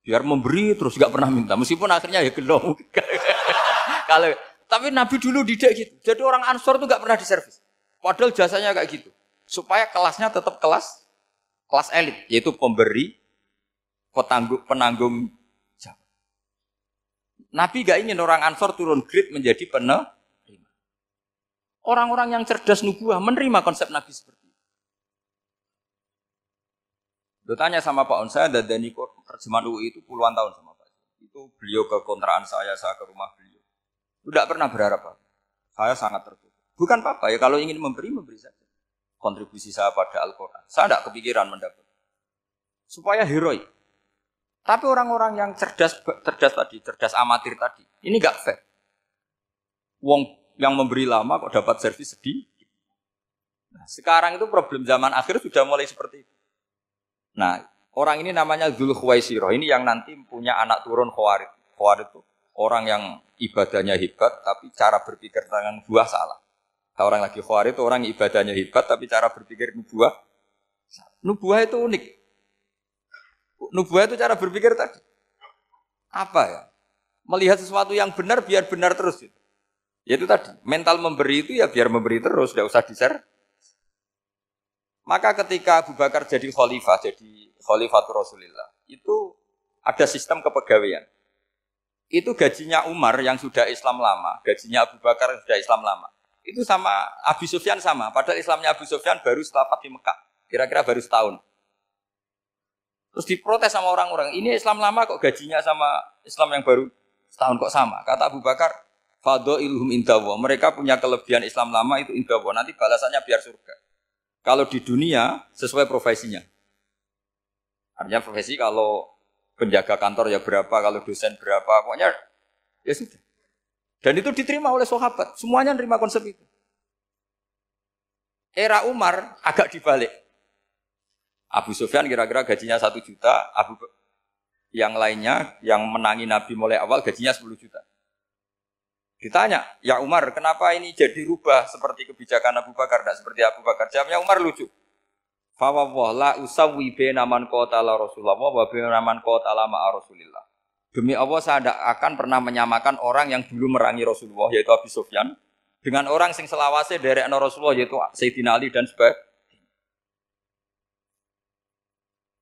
Biar memberi terus nggak pernah minta. Meskipun akhirnya ya gelong. <laughs> kalau tapi Nabi dulu tidak gitu. Jadi orang Ansor itu nggak pernah diservis. Padahal jasanya kayak gitu. Supaya kelasnya tetap kelas kelas elit, yaitu pemberi, petanggung, penanggung jawab. Nabi gak ingin orang Ansor turun grade menjadi penerima. Orang-orang yang cerdas nubuah menerima konsep Nabi seperti itu. Lo tanya sama Pak On, saya dadani terjemahan UI itu puluhan tahun sama Pak. Itu beliau ke kontrakan saya, saya ke rumah beliau. Tidak pernah berharap apa. Saya sangat tertutup. Bukan apa-apa ya, kalau ingin memberi, memberi saja. kontribusi saya pada Al-Quran. Saya tidak kepikiran mendapat. Supaya heroik. Tapi orang-orang yang cerdas, cerdas tadi, cerdas amatir tadi, ini nggak fair. Wong yang memberi lama kok dapat servis sedih. Nah, sekarang itu problem zaman akhir sudah mulai seperti itu. Nah, orang ini namanya Zul Khuwaisiro. Ini yang nanti punya anak turun Khawarid. Khawarid itu orang yang ibadahnya hebat, tapi cara berpikir tentang buah salah. Orang lagi Khawarid itu orang ibadahnya hebat, tapi cara berpikir nubuah. Nubuah itu unik. Nubuah itu cara berpikir tadi. Apa ya? Melihat sesuatu yang benar biar benar terus. Gitu. Ya itu tadi, mental memberi itu ya biar memberi terus, tidak usah di-share. Maka ketika Abu Bakar jadi khalifah, jadi khalifah Rasulullah, itu ada sistem kepegawaian. Itu gajinya Umar yang sudah Islam lama, gajinya Abu Bakar yang sudah Islam lama. Itu sama Abu Sufyan sama, padahal Islamnya Abu Sufyan baru setelah Fatih Mekah, kira-kira baru setahun. Terus diprotes sama orang-orang, ini Islam lama kok gajinya sama Islam yang baru setahun kok sama. Kata Abu Bakar, Fado ilhum indawo. Mereka punya kelebihan Islam lama itu indawo. Nanti balasannya biar surga. Kalau di dunia sesuai profesinya. Artinya profesi kalau penjaga kantor ya berapa, kalau dosen berapa, pokoknya ya sudah. Dan itu diterima oleh sahabat. Semuanya nerima konsep itu. Era Umar agak dibalik. Abu Sufyan kira-kira gajinya satu juta, Abu yang lainnya yang menangi Nabi mulai awal gajinya 10 juta. Ditanya, ya Umar, kenapa ini jadi rubah seperti kebijakan Abu Bakar, tidak seperti Abu Bakar? Jawabnya Umar lucu. Fawwah la usawi bena man qatala Rasulullah wa bena man qatala ma'a Rasulillah. Demi Allah saya tidak akan pernah menyamakan orang yang dulu merangi Rasulullah yaitu Abu Sufyan dengan orang sing selawase dari Rasulullah yaitu Sayyidina Ali dan sebagainya.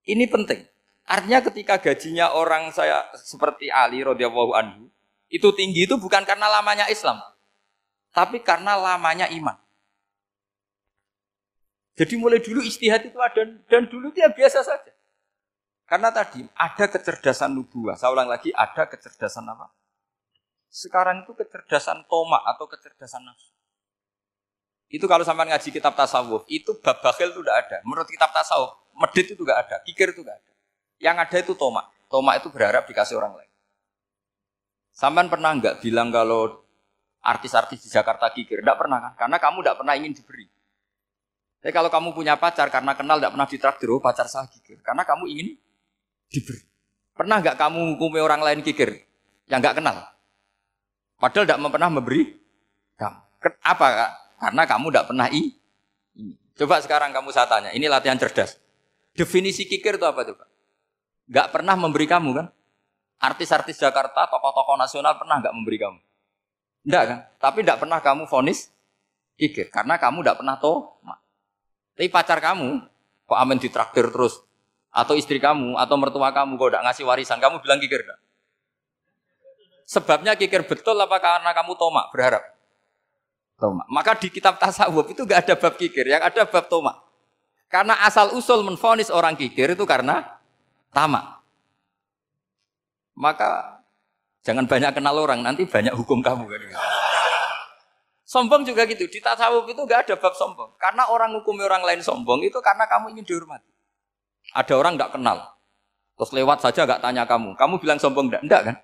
Ini penting. Artinya ketika gajinya orang saya seperti Ali radhiyallahu anhu itu tinggi itu bukan karena lamanya Islam, tapi karena lamanya iman. Jadi mulai dulu istihad itu ada dan dulu dia biasa saja. Karena tadi ada kecerdasan nubuah. Saya ulang lagi, ada kecerdasan apa? Sekarang itu kecerdasan tomak atau kecerdasan nafsu. Itu kalau sampai ngaji kitab tasawuf, itu bab itu tidak ada. Menurut kitab tasawuf, medit itu tidak ada, kikir itu tidak ada. Yang ada itu tomak. Tomak itu berharap dikasih orang lain. Sampai pernah nggak bilang kalau artis-artis di Jakarta kikir? Tidak pernah kan? Karena kamu tidak pernah ingin diberi. Tapi kalau kamu punya pacar karena kenal tidak pernah ditraktir, oh pacar saya kikir. Karena kamu ingin diberi. Pernah nggak kamu hukumi orang lain kikir yang nggak kenal? Padahal tidak pernah memberi kamu. Apa? Karena kamu tidak pernah i. Coba sekarang kamu saya tanya, ini latihan cerdas. Definisi kikir itu apa coba? Gak pernah memberi kamu kan? Artis-artis Jakarta, tokoh-tokoh nasional pernah nggak memberi kamu? Enggak kan? Tapi enggak pernah kamu vonis kikir karena kamu enggak pernah toh. Tapi pacar kamu kok amin ditraktir terus atau istri kamu atau mertua kamu kok enggak ngasih warisan, kamu bilang kikir enggak? Sebabnya kikir betul apa karena kamu tomak berharap? Tomak. Maka di kitab tasawuf itu enggak ada bab kikir, yang ada bab tomak. Karena asal usul menfonis orang kikir itu karena tamak. Maka jangan banyak kenal orang, nanti banyak hukum kamu kan. Sombong juga gitu. Di tasawuf itu nggak ada bab sombong. Karena orang hukum orang lain sombong itu karena kamu ingin dihormati. Ada orang nggak kenal, terus lewat saja nggak tanya kamu. Kamu bilang sombong enggak? Enggak kan?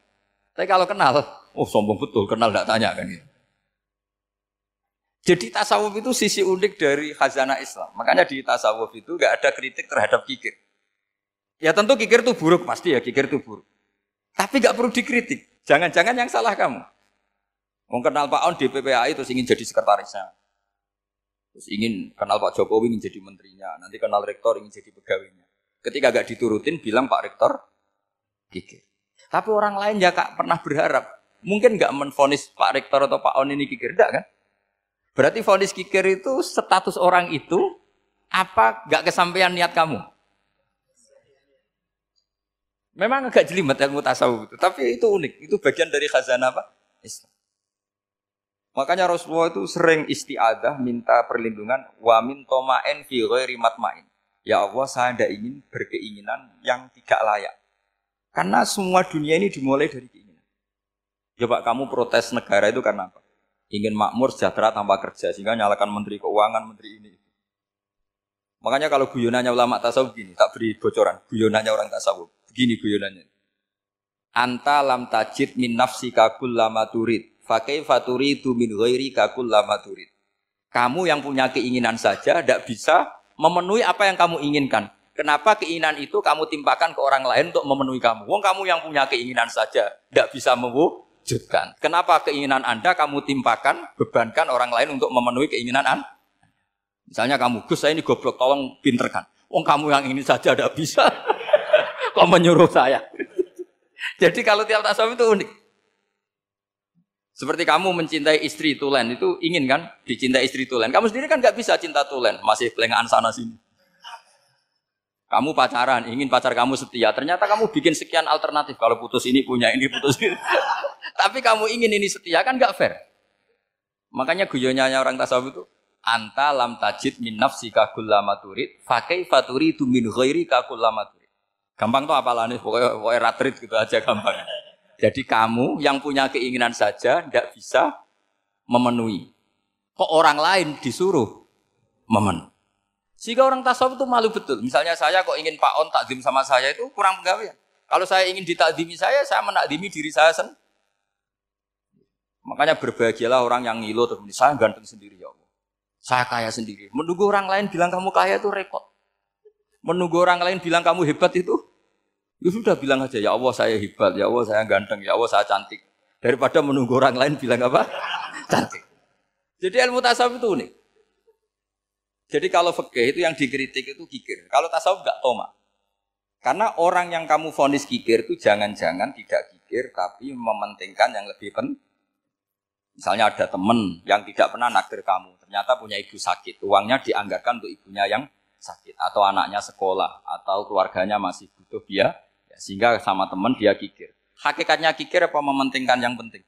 Tapi kalau kenal, oh sombong betul, kenal nggak tanya kan gitu. Jadi tasawuf itu sisi unik dari khazanah Islam. Makanya di tasawuf itu nggak ada kritik terhadap kikir. Ya tentu kikir itu buruk pasti ya, kikir itu buruk. Tapi nggak perlu dikritik. Jangan-jangan yang salah kamu. Mau kenal Pak On di PPAI terus ingin jadi sekretarisnya. Terus ingin kenal Pak Jokowi ingin jadi menterinya. Nanti kenal rektor ingin jadi pegawainya. Ketika gak diturutin bilang Pak Rektor kikir. Tapi orang lain ya kak pernah berharap. Mungkin nggak menfonis Pak Rektor atau Pak On ini kikir. Enggak kan? Berarti fonis kikir itu status orang itu apa gak kesampaian niat kamu? Memang agak jelimet ilmu tasawuf itu, tapi itu unik. Itu bagian dari khazanah apa? Islam. Makanya Rasulullah itu sering istiadah minta perlindungan wa min toma'en fi ghairi matma'in. Ya Allah, saya tidak ingin berkeinginan yang tidak layak. Karena semua dunia ini dimulai dari keinginan. Coba kamu protes negara itu karena apa? Ingin makmur sejahtera tanpa kerja sehingga nyalakan menteri keuangan, menteri ini. Makanya kalau guyonannya ulama tasawuf gini, tak beri bocoran. Guyonannya orang tasawuf. Begini guyonannya. Anta lam tajid min nafsi kakul lama turid. Fakai faturi tu min ghairi kakul lama turid. Kamu yang punya keinginan saja tidak bisa memenuhi apa yang kamu inginkan. Kenapa keinginan itu kamu timpakan ke orang lain untuk memenuhi kamu? Wong kamu yang punya keinginan saja tidak bisa mewujudkan. Kenapa keinginan Anda kamu timpakan, bebankan orang lain untuk memenuhi keinginan Anda? Misalnya kamu, Gus saya ini goblok, tolong pinterkan. Wong kamu yang ini saja tidak bisa. Kok menyuruh saya? Jadi kalau tiap tasawuf itu unik. Seperti kamu mencintai istri tulen itu ingin kan dicintai istri tulen. Kamu sendiri kan nggak bisa cinta tulen, masih pelengahan sana sini. Kamu pacaran, ingin pacar kamu setia. Ternyata kamu bikin sekian alternatif. Kalau putus ini punya ini, putus ini. <laughs> Tapi kamu ingin ini setia kan gak fair. Makanya guyonnya orang tasawuf itu anta lam tajid min nafsi kullama turid fakai faturi tu min ghairi kullama. Gampang tuh apalane pokoknya pokoknya ratrit gitu aja gampang. Jadi kamu yang punya keinginan saja tidak bisa memenuhi. Kok orang lain disuruh memenuhi. Sehingga orang tasawuf itu malu betul. Misalnya saya kok ingin Pak On takdim sama saya itu kurang penggawean. Kalau saya ingin ditakdimi saya, saya menakdimi diri saya sendiri. Makanya berbahagialah orang yang ngilu terus saya ganteng sendiri ya Allah. Saya kaya sendiri. Menunggu orang lain bilang kamu kaya itu repot. Menunggu orang lain bilang kamu hebat itu, ya sudah bilang aja ya Allah saya hebat, ya Allah saya ganteng, ya Allah saya cantik. Daripada menunggu orang lain bilang apa? <laughs> cantik. Jadi ilmu tasawuf itu unik. Jadi kalau fikih itu yang dikritik itu kikir. Kalau tasawuf nggak toma. Karena orang yang kamu vonis kikir itu jangan-jangan tidak kikir tapi mementingkan yang lebih penting. Misalnya ada teman yang tidak pernah naktir kamu, ternyata punya ibu sakit, uangnya dianggarkan untuk ibunya yang sakit atau anaknya sekolah atau keluarganya masih butuh biaya, ya, sehingga sama teman dia kikir. Hakikatnya kikir apa mementingkan yang penting?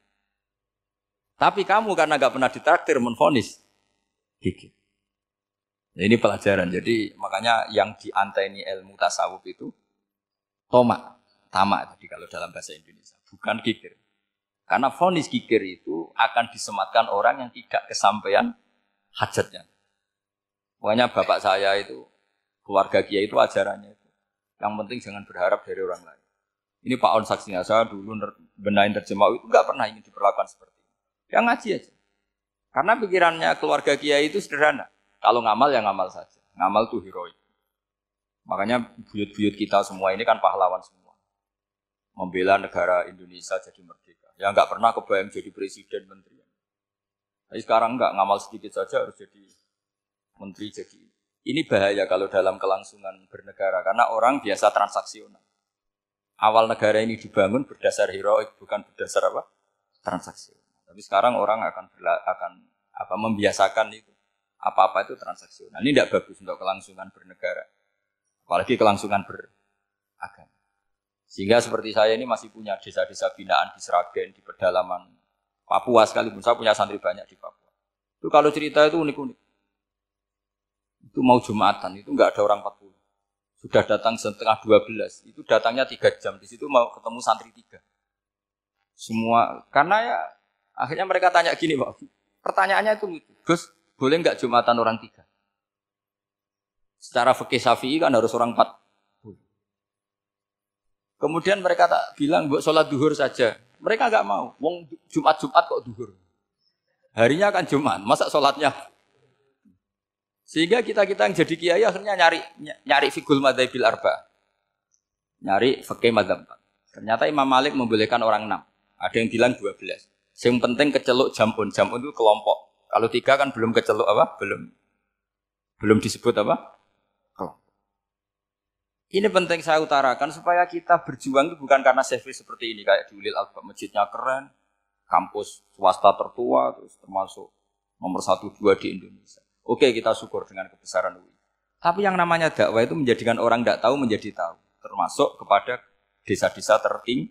Tapi kamu karena nggak pernah ditraktir menfonis kikir. Nah, ini pelajaran. Jadi makanya yang dianteni ilmu tasawuf itu tomak, tamak tadi kalau dalam bahasa Indonesia, bukan kikir. Karena fonis kikir itu akan disematkan orang yang tidak kesampaian hajatnya. Makanya bapak saya itu keluarga kiai itu ajarannya itu. Yang penting jangan berharap dari orang lain. Ini Pak On saksinya saya dulu benain terjemah itu nggak pernah ingin diperlakukan seperti itu. Yang ngaji aja. Karena pikirannya keluarga kiai itu sederhana. Kalau ngamal ya ngamal saja. Ngamal tuh heroik. Makanya buyut-buyut kita semua ini kan pahlawan semua. Membela negara Indonesia jadi merdeka. Ya nggak pernah kebayang jadi presiden menteri. Tapi sekarang nggak ngamal sedikit saja harus jadi menteri jadi. Ini bahaya kalau dalam kelangsungan bernegara karena orang biasa transaksional. Awal negara ini dibangun berdasar heroik bukan berdasar apa? Transaksional. Tapi sekarang orang akan berla, akan apa membiasakan itu apa-apa itu transaksional. Ini tidak bagus untuk kelangsungan bernegara. Apalagi kelangsungan beragama. Sehingga seperti saya ini masih punya desa-desa binaan di Seragen, di pedalaman Papua sekalipun. Saya punya santri banyak di Papua. Itu kalau cerita itu unik-unik. Itu mau Jumatan, itu nggak ada orang 40. Sudah datang setengah 12. Itu datangnya 3 jam. Di situ mau ketemu santri 3. Semua, karena ya akhirnya mereka tanya gini Pak. Pertanyaannya itu. Gus, boleh nggak Jumatan orang tiga? Secara fikih Syafi'i kan harus orang empat. Kemudian mereka tak bilang buat sholat duhur saja. Mereka nggak mau. Wong Jumat Jumat kok duhur. Harinya kan Jumat. Masa sholatnya? Sehingga kita kita yang jadi kiai akhirnya nyari nyari figul madhabil arba. Nyari fikih madhab Ternyata Imam Malik membolehkan orang enam. Ada yang bilang dua belas. Yang penting keceluk jampun. Jampun itu kelompok. Kalau tiga kan belum keceluk apa? Belum. Belum disebut apa? Kelompok. Ini penting saya utarakan supaya kita berjuang itu bukan karena service seperti ini kayak di Ulil Alba masjidnya keren, kampus swasta tertua terus termasuk nomor satu dua di Indonesia. Oke kita syukur dengan kebesaran UI. Tapi yang namanya dakwah itu menjadikan orang tidak tahu menjadi tahu, termasuk kepada desa-desa terting.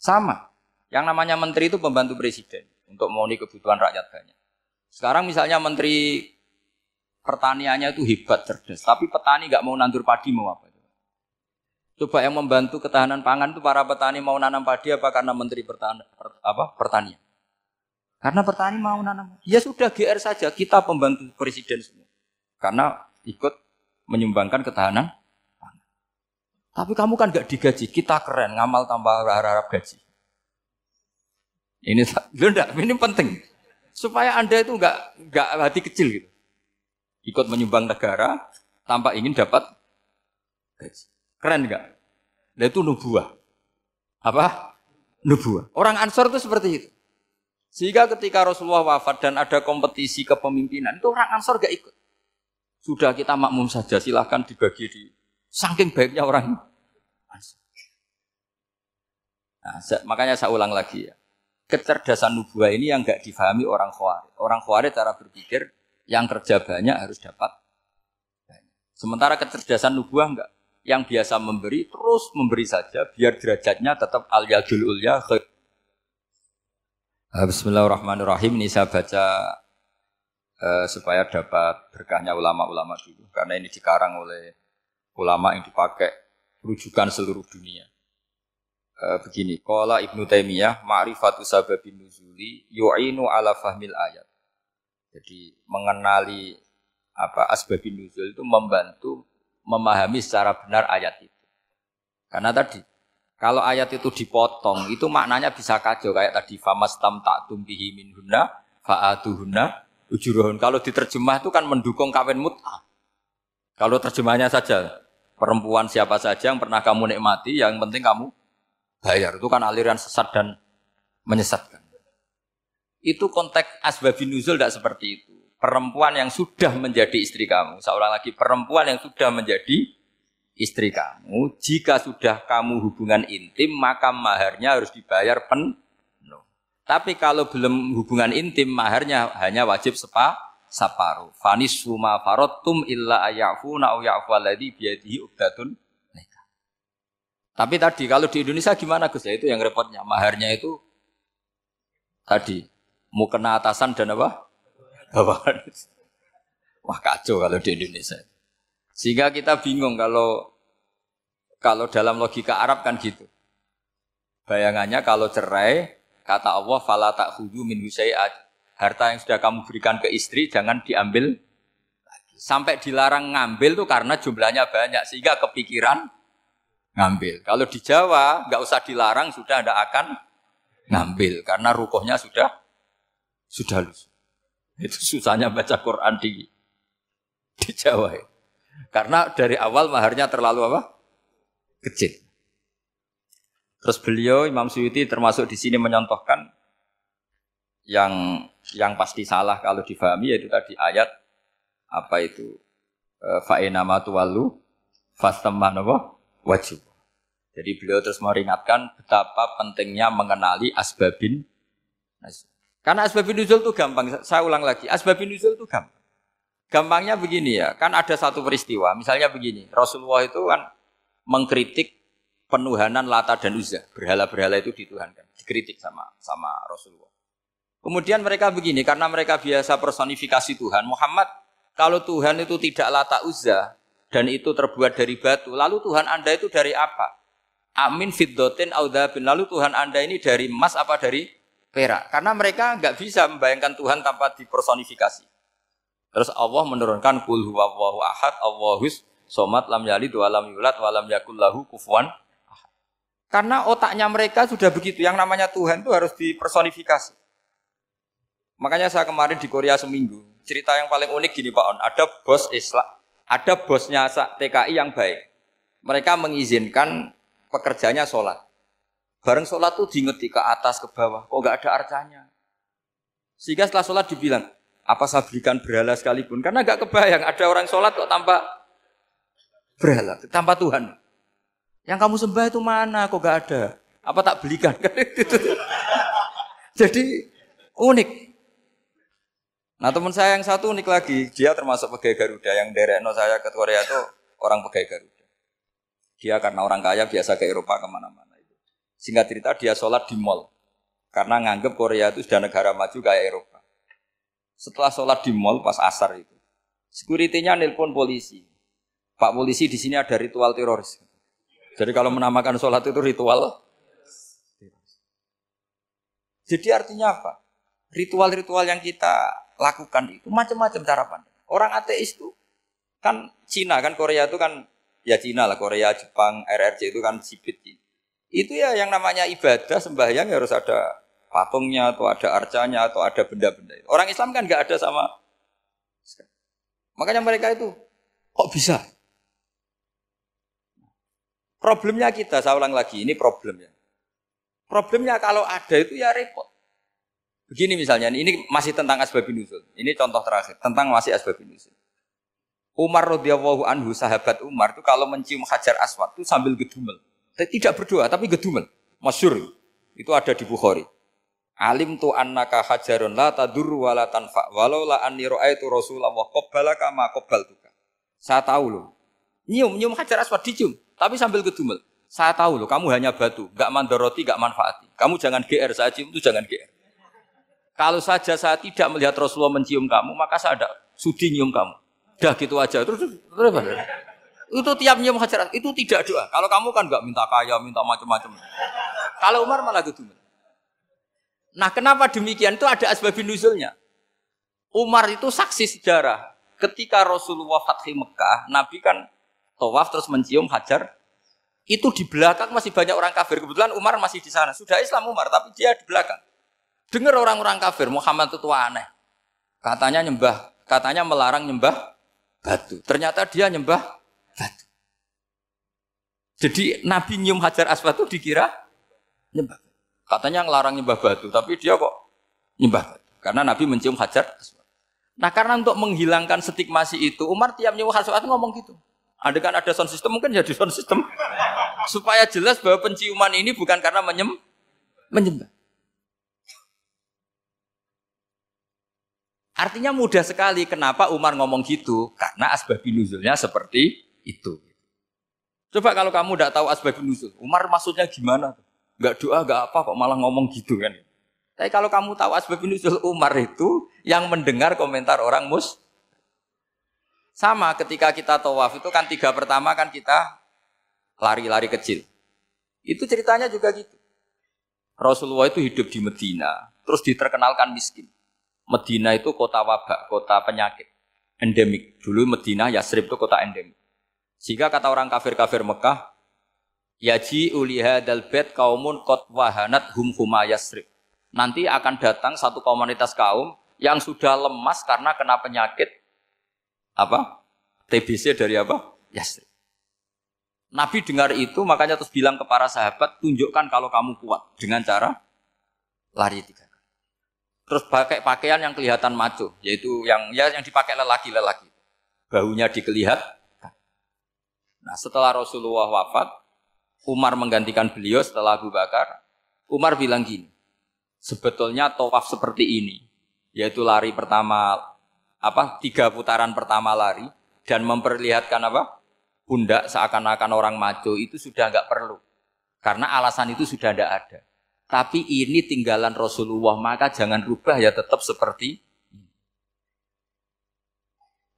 Sama. Yang namanya menteri itu pembantu presiden untuk memenuhi kebutuhan rakyat banyak. Sekarang misalnya menteri pertaniannya itu hebat cerdas, tapi petani nggak mau nandur padi mau apa? Coba yang membantu ketahanan pangan itu para petani mau nanam padi apa karena menteri pertan per, apa pertanian? Karena petani mau nanam. Ya sudah GR saja, kita pembantu presiden semua. Karena ikut menyumbangkan ketahanan Tapi kamu kan gak digaji, kita keren, ngamal tambah harap-harap gaji. Ini enggak, ini penting. Supaya Anda itu enggak enggak hati kecil gitu. Ikut menyumbang negara tanpa ingin dapat gaji. Keren enggak? Nah itu nubuah. Apa? Nubuah. Orang Ansor itu seperti itu. Sehingga ketika Rasulullah wafat dan ada kompetisi kepemimpinan, itu orang Ansor gak ikut. Sudah kita makmum saja, silahkan dibagi di saking baiknya orang. Nah, makanya saya ulang lagi ya. Kecerdasan nubuah ini yang gak difahami orang khawarij. Orang khawarij cara berpikir yang kerja banyak harus dapat banyak. Sementara kecerdasan nubuah enggak yang biasa memberi terus memberi saja biar derajatnya tetap al yadul ulya Bismillahirrahmanirrahim ini saya baca uh, supaya dapat berkahnya ulama-ulama dulu karena ini dikarang oleh ulama yang dipakai rujukan seluruh dunia. Uh, begini, Qala Ibnu Taimiyah ma'rifatu sababin nuzuli yu'inu ala fahmil ayat. Jadi mengenali apa asbabin nuzul itu membantu memahami secara benar ayat itu. Karena tadi kalau ayat itu dipotong itu maknanya bisa kacau kayak tadi famastam ta'tum bihi minhunna fa'atuhunna ujuruhun. Kalau diterjemah itu kan mendukung kawin mut'ah. Kalau terjemahnya saja perempuan siapa saja yang pernah kamu nikmati, yang penting kamu bayar. Itu kan aliran sesat dan menyesatkan. Itu konteks asbabin nuzul tidak seperti itu perempuan yang sudah menjadi istri kamu. Seorang lagi perempuan yang sudah menjadi istri kamu. Jika sudah kamu hubungan intim, maka maharnya harus dibayar penuh. Tapi kalau belum hubungan intim, maharnya hanya wajib sepa, saparu. Fanis suma farotum illa ayafu au ya'fu alladhi biyadihi ubdatun Tapi tadi kalau di Indonesia gimana Gus? Ya itu yang repotnya. Maharnya itu tadi mau kena atasan dan apa? bawahan. <laughs> Wah kacau kalau di Indonesia. Sehingga kita bingung kalau kalau dalam logika Arab kan gitu. Bayangannya kalau cerai, kata Allah, fala tak min Harta yang sudah kamu berikan ke istri jangan diambil Sampai dilarang ngambil tuh karena jumlahnya banyak sehingga kepikiran ngambil. Kalau di Jawa nggak usah dilarang sudah ada akan ngambil karena rukohnya sudah sudah lusuh. Itu susahnya baca Quran di di Jawa. Ya. Karena dari awal maharnya terlalu apa? Kecil. Terus beliau Imam Suyuti termasuk di sini menyontohkan yang yang pasti salah kalau difahami yaitu tadi ayat apa itu e, fa'ina matuwalu fastaman apa wajib. Jadi beliau terus meringatkan betapa pentingnya mengenali asbabin karena asbabun nuzul itu gampang. Saya ulang lagi, asbabun nuzul itu gampang. Gampangnya begini ya, kan ada satu peristiwa. Misalnya begini, Rasulullah itu kan mengkritik penuhanan Lata dan Uzza. Berhala-berhala itu dituhankan, dikritik sama sama Rasulullah. Kemudian mereka begini, karena mereka biasa personifikasi Tuhan. Muhammad, kalau Tuhan itu tidak Lata Uzza dan itu terbuat dari batu, lalu Tuhan Anda itu dari apa? Amin fiddotin audabin. Lalu Tuhan Anda ini dari emas apa dari perak. Karena mereka nggak bisa membayangkan Tuhan tanpa dipersonifikasi. Terus Allah menurunkan kul huwallahu ahad, Allahus somat lam yalid wa lam yulad wa lam yakul lahu kufuwan Karena otaknya mereka sudah begitu. Yang namanya Tuhan itu harus dipersonifikasi. Makanya saya kemarin di Korea seminggu. Cerita yang paling unik gini Pak On. Ada bos Islam, ada bosnya TKI yang baik. Mereka mengizinkan pekerjanya sholat. Bareng sholat tuh diingetik ke atas ke bawah, kok nggak ada arcanya. Sehingga setelah sholat dibilang, apa saya berikan berhala sekalipun? Karena nggak kebayang ada orang sholat kok tanpa berhala, tanpa Tuhan. Yang kamu sembah itu mana? Kok nggak ada? Apa tak belikan? <laughs> Jadi unik. Nah teman saya yang satu unik lagi, dia termasuk pegawai Garuda yang derekno saya ke Korea itu orang pegawai Garuda. Dia karena orang kaya biasa ke Eropa ke mana-mana. Singkat cerita dia sholat di mall. Karena nganggep Korea itu sudah negara maju kayak Eropa. Setelah sholat di mall pas asar itu. Sekuritinya nelpon polisi. Pak polisi di sini ada ritual teroris. Jadi kalau menamakan sholat itu ritual. Jadi artinya apa? Ritual-ritual yang kita lakukan itu macam-macam cara pandang. Orang ateis itu Kan Cina kan Korea itu kan ya Cina lah Korea, Jepang, RRC itu kan sipit. Itu ya yang namanya ibadah sembahyang ya harus ada patungnya atau ada arcanya atau ada benda-benda. Orang Islam kan nggak ada sama. Makanya mereka itu kok bisa? Problemnya kita, saya ulang lagi, ini problemnya. Problemnya kalau ada itu ya repot. Begini misalnya, ini masih tentang asbabun nuzul. Ini contoh terakhir tentang masih asbabun nuzul. Umar radhiyallahu anhu sahabat Umar itu kalau mencium hajar aswad itu sambil gedumel. Tidak berdoa tapi gedumel. Masyur. Itu ada di Bukhari. Alim tu annaka hajarun la tadur wa la tanfa walau la anni ra'aitu Rasulullah qabbalaka ma qabbaltuka. Saya tahu loh. Nyium nyium hajar aswad dicium tapi sambil gedumel. Saya tahu loh kamu hanya batu, enggak mandoroti, enggak manfaati. Kamu jangan GR saya cium itu jangan GR. Kalau saja saya tidak melihat Rasulullah mencium kamu, maka saya ada sudi nyium kamu. Dah gitu aja. Terus, terus, terus itu tiap nyium hajar itu tidak doa. Kalau kamu kan nggak minta kaya, minta macam-macam. Kalau Umar malah gitu. Nah, kenapa demikian? Itu ada asbabun nuzulnya. Umar itu saksi sejarah. Ketika Rasulullah Fathi Mekah, Nabi kan tawaf terus mencium hajar. Itu di belakang masih banyak orang kafir. Kebetulan Umar masih di sana. Sudah Islam Umar, tapi dia di belakang. Dengar orang-orang kafir, Muhammad itu aneh. Katanya nyembah, katanya melarang nyembah batu. Ternyata dia nyembah batu. Jadi Nabi nyium hajar aswad itu dikira nyembah. Katanya ngelarang nyembah batu, tapi dia kok nyembah batu. Karena Nabi mencium hajar. Nah karena untuk menghilangkan stigmasi itu, Umar tiap nyium hajar ngomong gitu. Ada kan ada sound system, mungkin jadi sound system. <laughs> Supaya jelas bahwa penciuman ini bukan karena menyem, menyembah. Artinya mudah sekali kenapa Umar ngomong gitu karena asbabun nuzulnya seperti itu. Coba kalau kamu tidak tahu asbabun nuzul, Umar maksudnya gimana? Gak doa, gak apa kok malah ngomong gitu kan? Tapi kalau kamu tahu asbabun nuzul Umar itu yang mendengar komentar orang mus sama ketika kita tawaf itu kan tiga pertama kan kita lari-lari kecil. Itu ceritanya juga gitu. Rasulullah itu hidup di Medina, terus diterkenalkan miskin. Medina itu kota wabak, kota penyakit, endemik. Dulu Medina, Yasrib itu kota endemik. Sehingga kata orang kafir-kafir Mekah, Yaji uliha bet kaumun kot wahanat hum huma Yasrib. Nanti akan datang satu komunitas kaum yang sudah lemas karena kena penyakit apa? TBC dari apa? Yasrib. Nabi dengar itu makanya terus bilang ke para sahabat, tunjukkan kalau kamu kuat dengan cara lari tiga Terus pakai pakaian yang kelihatan maco, yaitu yang ya yang dipakai lelaki-lelaki. Bahunya dikelihat. Nah, setelah Rasulullah wafat, Umar menggantikan beliau setelah Abu Bakar. Umar bilang gini, sebetulnya tawaf seperti ini, yaitu lari pertama apa tiga putaran pertama lari dan memperlihatkan apa pundak seakan-akan orang maco itu sudah nggak perlu karena alasan itu sudah tidak ada. Tapi ini tinggalan Rasulullah, maka jangan rubah ya tetap seperti.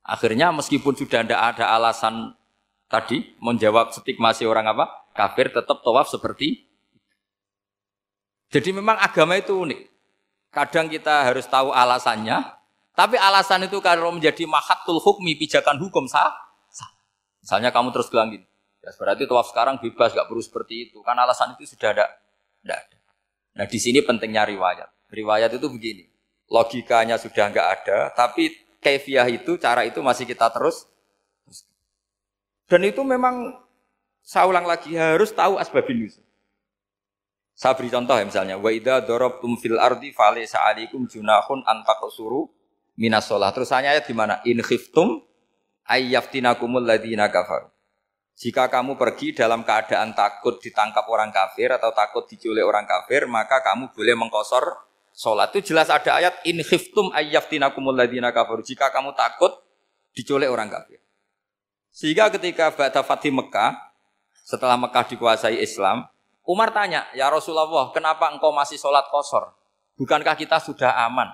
Akhirnya meskipun sudah tidak ada alasan tadi menjawab stigmasi orang apa kafir, tetap tawaf seperti jadi memang agama itu unik. Kadang kita harus tahu alasannya, tapi alasan itu kalau menjadi mahatul hukmi, pijakan hukum sah, sah. Misalnya kamu terus bilang gini, ya berarti tawaf sekarang bebas, gak perlu seperti itu. Kan alasan itu sudah ada, tidak ada. Nah di sini pentingnya riwayat. Riwayat itu begini, logikanya sudah nggak ada, tapi kefiah itu, cara itu masih kita terus. Dan itu memang saya ulang lagi harus tahu asbabin nuzul. Saya beri contoh ya misalnya, wa idza darabtum fil ardi falaysa alaikum junahun an taqsuru minas sholah. Terus saya ayat di mana? In khiftum ayyaftinakumul ladzina kafaru. Jika kamu pergi dalam keadaan takut ditangkap orang kafir atau takut diculik orang kafir, maka kamu boleh mengkosor sholat. Itu jelas ada ayat in khiftum ayyaftinakumul ladina kafaru. Jika kamu takut diculik orang kafir. Sehingga ketika Ba'da Fatih Mekah, setelah Mekah dikuasai Islam, Umar tanya, ya Rasulullah, kenapa engkau masih sholat kosor? Bukankah kita sudah aman?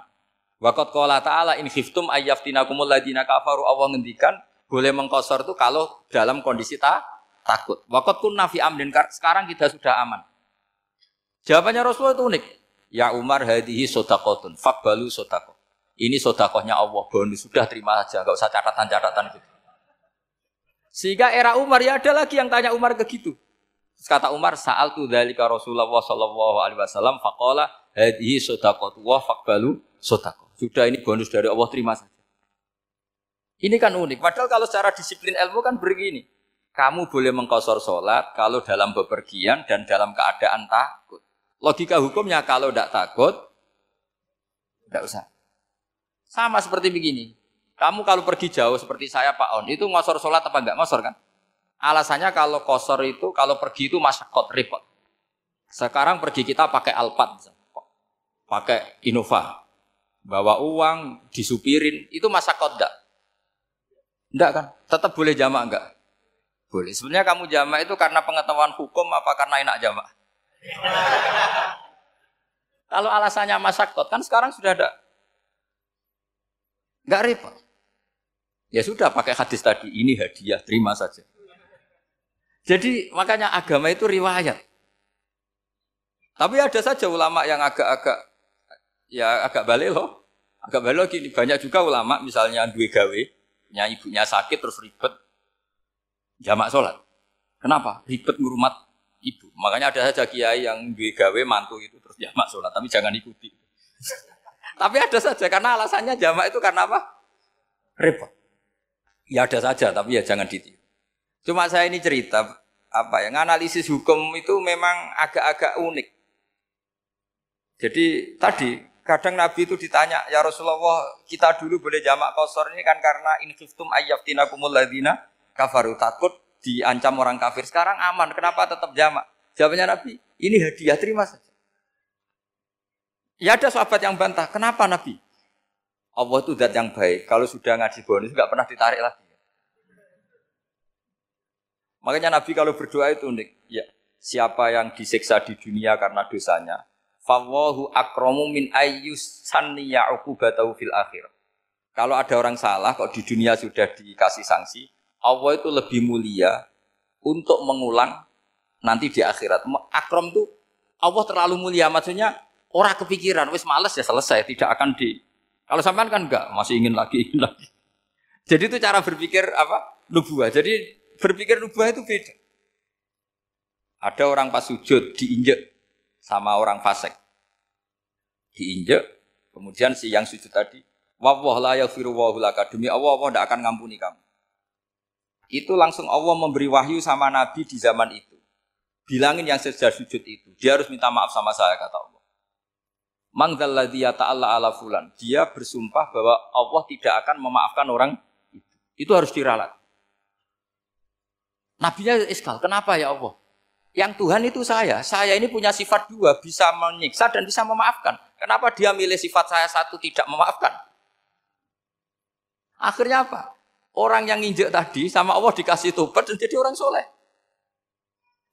Waqat qala ta'ala in khiftum ayyaftinakumul ladina kafaru Allah ngendikan boleh mengkosor itu kalau dalam kondisi tak takut. Waktu pun nafi amdin sekarang kita sudah aman. Jawabannya Rasulullah itu unik. Ya Umar hadihi sodakotun, fakbalu sodakot. Ini sodakohnya Allah, bonus sudah terima saja, nggak usah catatan-catatan gitu. Sehingga era Umar ya ada lagi yang tanya Umar ke gitu. kata Umar, saal tu dzalika Rasulullah sallallahu alaihi wasallam faqala hadhihi shadaqatu wa faqbalu shadaqah. Sudah ini bonus dari Allah terima saja. Ini kan unik. Padahal kalau secara disiplin ilmu kan begini. Kamu boleh mengkosor sholat kalau dalam bepergian dan dalam keadaan takut. Logika hukumnya kalau tidak takut, tidak usah. Sama seperti begini. Kamu kalau pergi jauh seperti saya Pak On, itu ngosor sholat apa enggak? Ngosor kan? Alasannya kalau kosor itu, kalau pergi itu masyakot, repot. Sekarang pergi kita pakai Alphard, pakai Innova, bawa uang, disupirin, itu masyakot enggak? Enggak kan? Tetap boleh jamak enggak? Boleh. Sebenarnya kamu jamak itu karena pengetahuan hukum apa karena enak jamak? Kalau alasannya masyakot, kan sekarang sudah ada. Enggak repot. Ya sudah pakai hadis tadi, ini hadiah, terima saja. Jadi makanya agama itu riwayat. Tapi ada saja ulama yang agak-agak ya agak balik loh. Agak balik gini, banyak juga ulama misalnya duwe gawe, nya ibunya sakit terus ribet jamak sholat. Kenapa? Ribet ngurumat ibu. Makanya ada saja kiai yang duwe gawe mantu itu terus jamak sholat, tapi jangan ikuti. <laughs> tapi ada saja karena alasannya jamak itu karena apa? Repot. Ya ada saja, tapi ya jangan ditiru. Cuma saya ini cerita apa ya, analisis hukum itu memang agak-agak unik. Jadi tadi Kadang Nabi itu ditanya, ya Rasulullah, kita dulu boleh jamak kosor ini kan karena in khiftum ayyaftina kumul ladina kafaru. Takut diancam orang kafir. Sekarang aman, kenapa tetap jamak? Jawabnya Nabi, ini hadiah, terima saja. Ya ada sahabat yang bantah, kenapa Nabi? Allah itu zat yang baik. Kalau sudah ngaji bonus nggak pernah ditarik lagi. Makanya Nabi kalau berdoa itu unik. Ya, siapa yang disiksa di dunia karena dosanya, Fawahu akromu min ayyus sanniya uqubatahu fil akhir. Kalau ada orang salah kok di dunia sudah dikasih sanksi, Allah itu lebih mulia untuk mengulang nanti di akhirat. Akrom itu Allah terlalu mulia maksudnya orang kepikiran wis males ya selesai tidak akan di kalau sampean kan enggak masih ingin lagi ingin lagi. Jadi itu cara berpikir apa? Nubuah. Jadi berpikir nubuah itu beda. Ada orang pas sujud diinjek sama orang fasik. Diinjek, kemudian si yang sujud tadi, wawah la yaghfiru laka demi Allah Allah tidak akan ngampuni kamu. Itu langsung Allah memberi wahyu sama Nabi di zaman itu. Bilangin yang sedang sujud itu, dia harus minta maaf sama saya kata Allah. Mangdalladzi ta'ala ala fulan. Dia bersumpah bahwa Allah tidak akan memaafkan orang itu. Itu harus diralat. Nabinya iskal, kenapa ya Allah? Yang Tuhan itu saya. Saya ini punya sifat dua, bisa menyiksa dan bisa memaafkan. Kenapa dia milih sifat saya satu tidak memaafkan? Akhirnya apa? Orang yang nginjek tadi sama Allah dikasih tobat dan jadi orang soleh.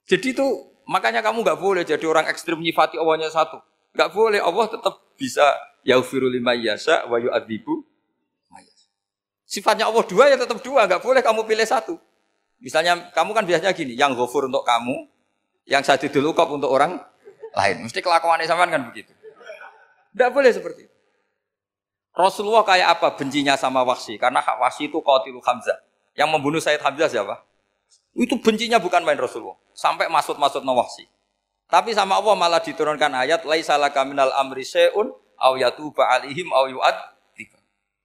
Jadi itu makanya kamu nggak boleh jadi orang ekstrim nyifati Allahnya satu. Nggak boleh. Allah tetap bisa yaufiru lima yasa wa yu'adzibu Sifatnya Allah dua ya tetap dua, nggak boleh kamu pilih satu. Misalnya kamu kan biasanya gini, yang ghafur untuk kamu, yang saya dulu kok untuk orang lain. Mesti kelakuannya sama kan begitu. Tidak boleh seperti itu. Rasulullah kayak apa bencinya sama Wahsy? Karena Wahsy itu qatilul Hamzah. Yang membunuh Sayyid Hamzah siapa? Itu bencinya bukan main Rasulullah. Sampai masuk-masuk Wahsy. Tapi sama Allah malah diturunkan ayat salah minal amri syai'un aw yatuba alaihim aw yu'ad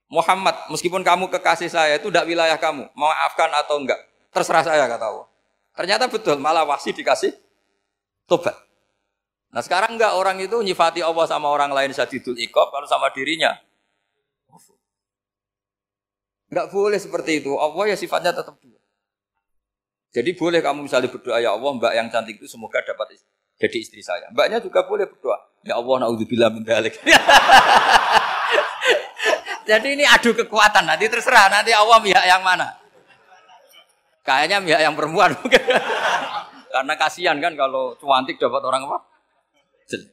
Muhammad, meskipun kamu kekasih saya itu tidak wilayah kamu, maafkan atau enggak, terserah saya kata Allah. Ternyata betul, malah wahsi dikasih tobat. Nah sekarang enggak orang itu nyifati Allah sama orang lain sadidul ikob, kalau sama dirinya. Enggak boleh seperti itu. Allah ya sifatnya tetap dua. Jadi boleh kamu misalnya berdoa, ya Allah mbak yang cantik itu semoga dapat jadi istri saya. Mbaknya juga boleh berdoa. Ya Allah naudzubillah min dalik. <laughs> jadi ini adu kekuatan. Nanti terserah. Nanti Allah pihak yang mana. Kayaknya pihak yang perempuan mungkin. <laughs> Karena kasihan kan kalau cuantik dapat orang apa? Jelek.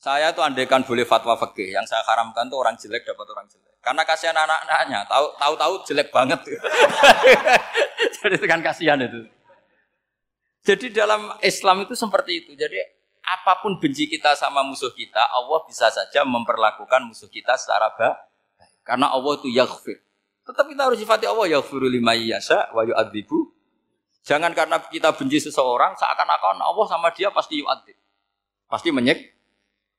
Saya tuh andekan boleh fatwa fikih, yang saya haramkan tuh orang jelek dapat orang jelek. Karena kasihan anak-anaknya, tahu tahu tahu jelek banget. <laughs> Jadi itu kan kasihan itu. Jadi dalam Islam itu seperti itu. Jadi apa pun benci kita sama musuh kita, Allah bisa saja memperlakukan musuh kita secara baik. Karena Allah itu yaghfir. Tetap kita harus sifati Allah ya lima yasa wa yu'adzibu. Jangan karena kita benci seseorang seakan-akan Allah sama dia pasti yu'adzib. Pasti menyek.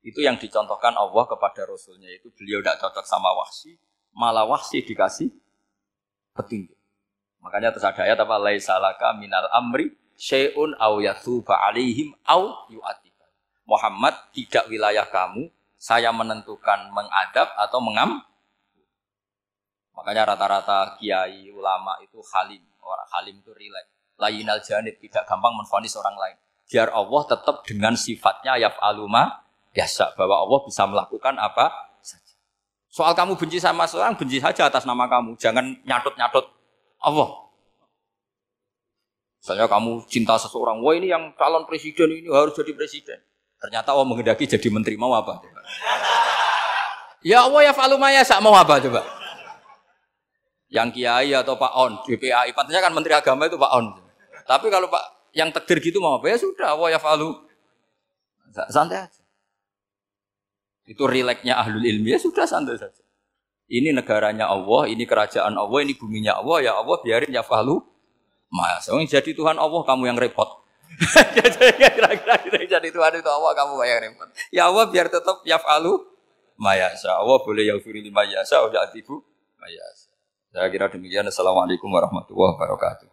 Itu yang dicontohkan Allah kepada Rasulnya itu beliau tidak cocok sama wahsi, malah wahsi dikasih petunjuk. Makanya terus ada ayat apa laisalaka minal amri syai'un au yatuba alaihim au yu'adzib. Muhammad tidak wilayah kamu, saya menentukan mengadab atau mengam. Makanya rata-rata kiai ulama itu halim. Orang halim itu rileks. Layinal janib tidak gampang menfonis orang lain. Biar Allah tetap dengan sifatnya yaf aluma biasa bahwa Allah bisa melakukan apa saja. Soal kamu benci sama seorang, benci saja atas nama kamu. Jangan nyatut-nyatut Allah. Misalnya kamu cinta seseorang, wah ini yang calon presiden ini harus jadi presiden. Ternyata Allah menghendaki jadi menteri mau apa? <laughs> Ya Allah ya falumaya sak mau apa coba? Yang kiai atau Pak On, DPAI, patutnya kan menteri agama itu Pak On. Tapi kalau Pak yang takdir gitu mau apa ya sudah Allah ya falu. Santai aja. Itu rileknya ahlul ilmi ya sudah santai saja. Ini negaranya Allah, ini kerajaan Allah, ini buminya Allah, ya Allah biarin ya falu. Mas, jadi Tuhan Allah kamu yang repot. <laughs> Kira-kira jadi Tuhan itu Allah kamu bayar repot. Ya Allah biar tetap yafalu mayasa. Allah boleh yaufiri lima yasa, ya atibu mayasa. Saya kira demikian. Assalamualaikum warahmatullahi wabarakatuh.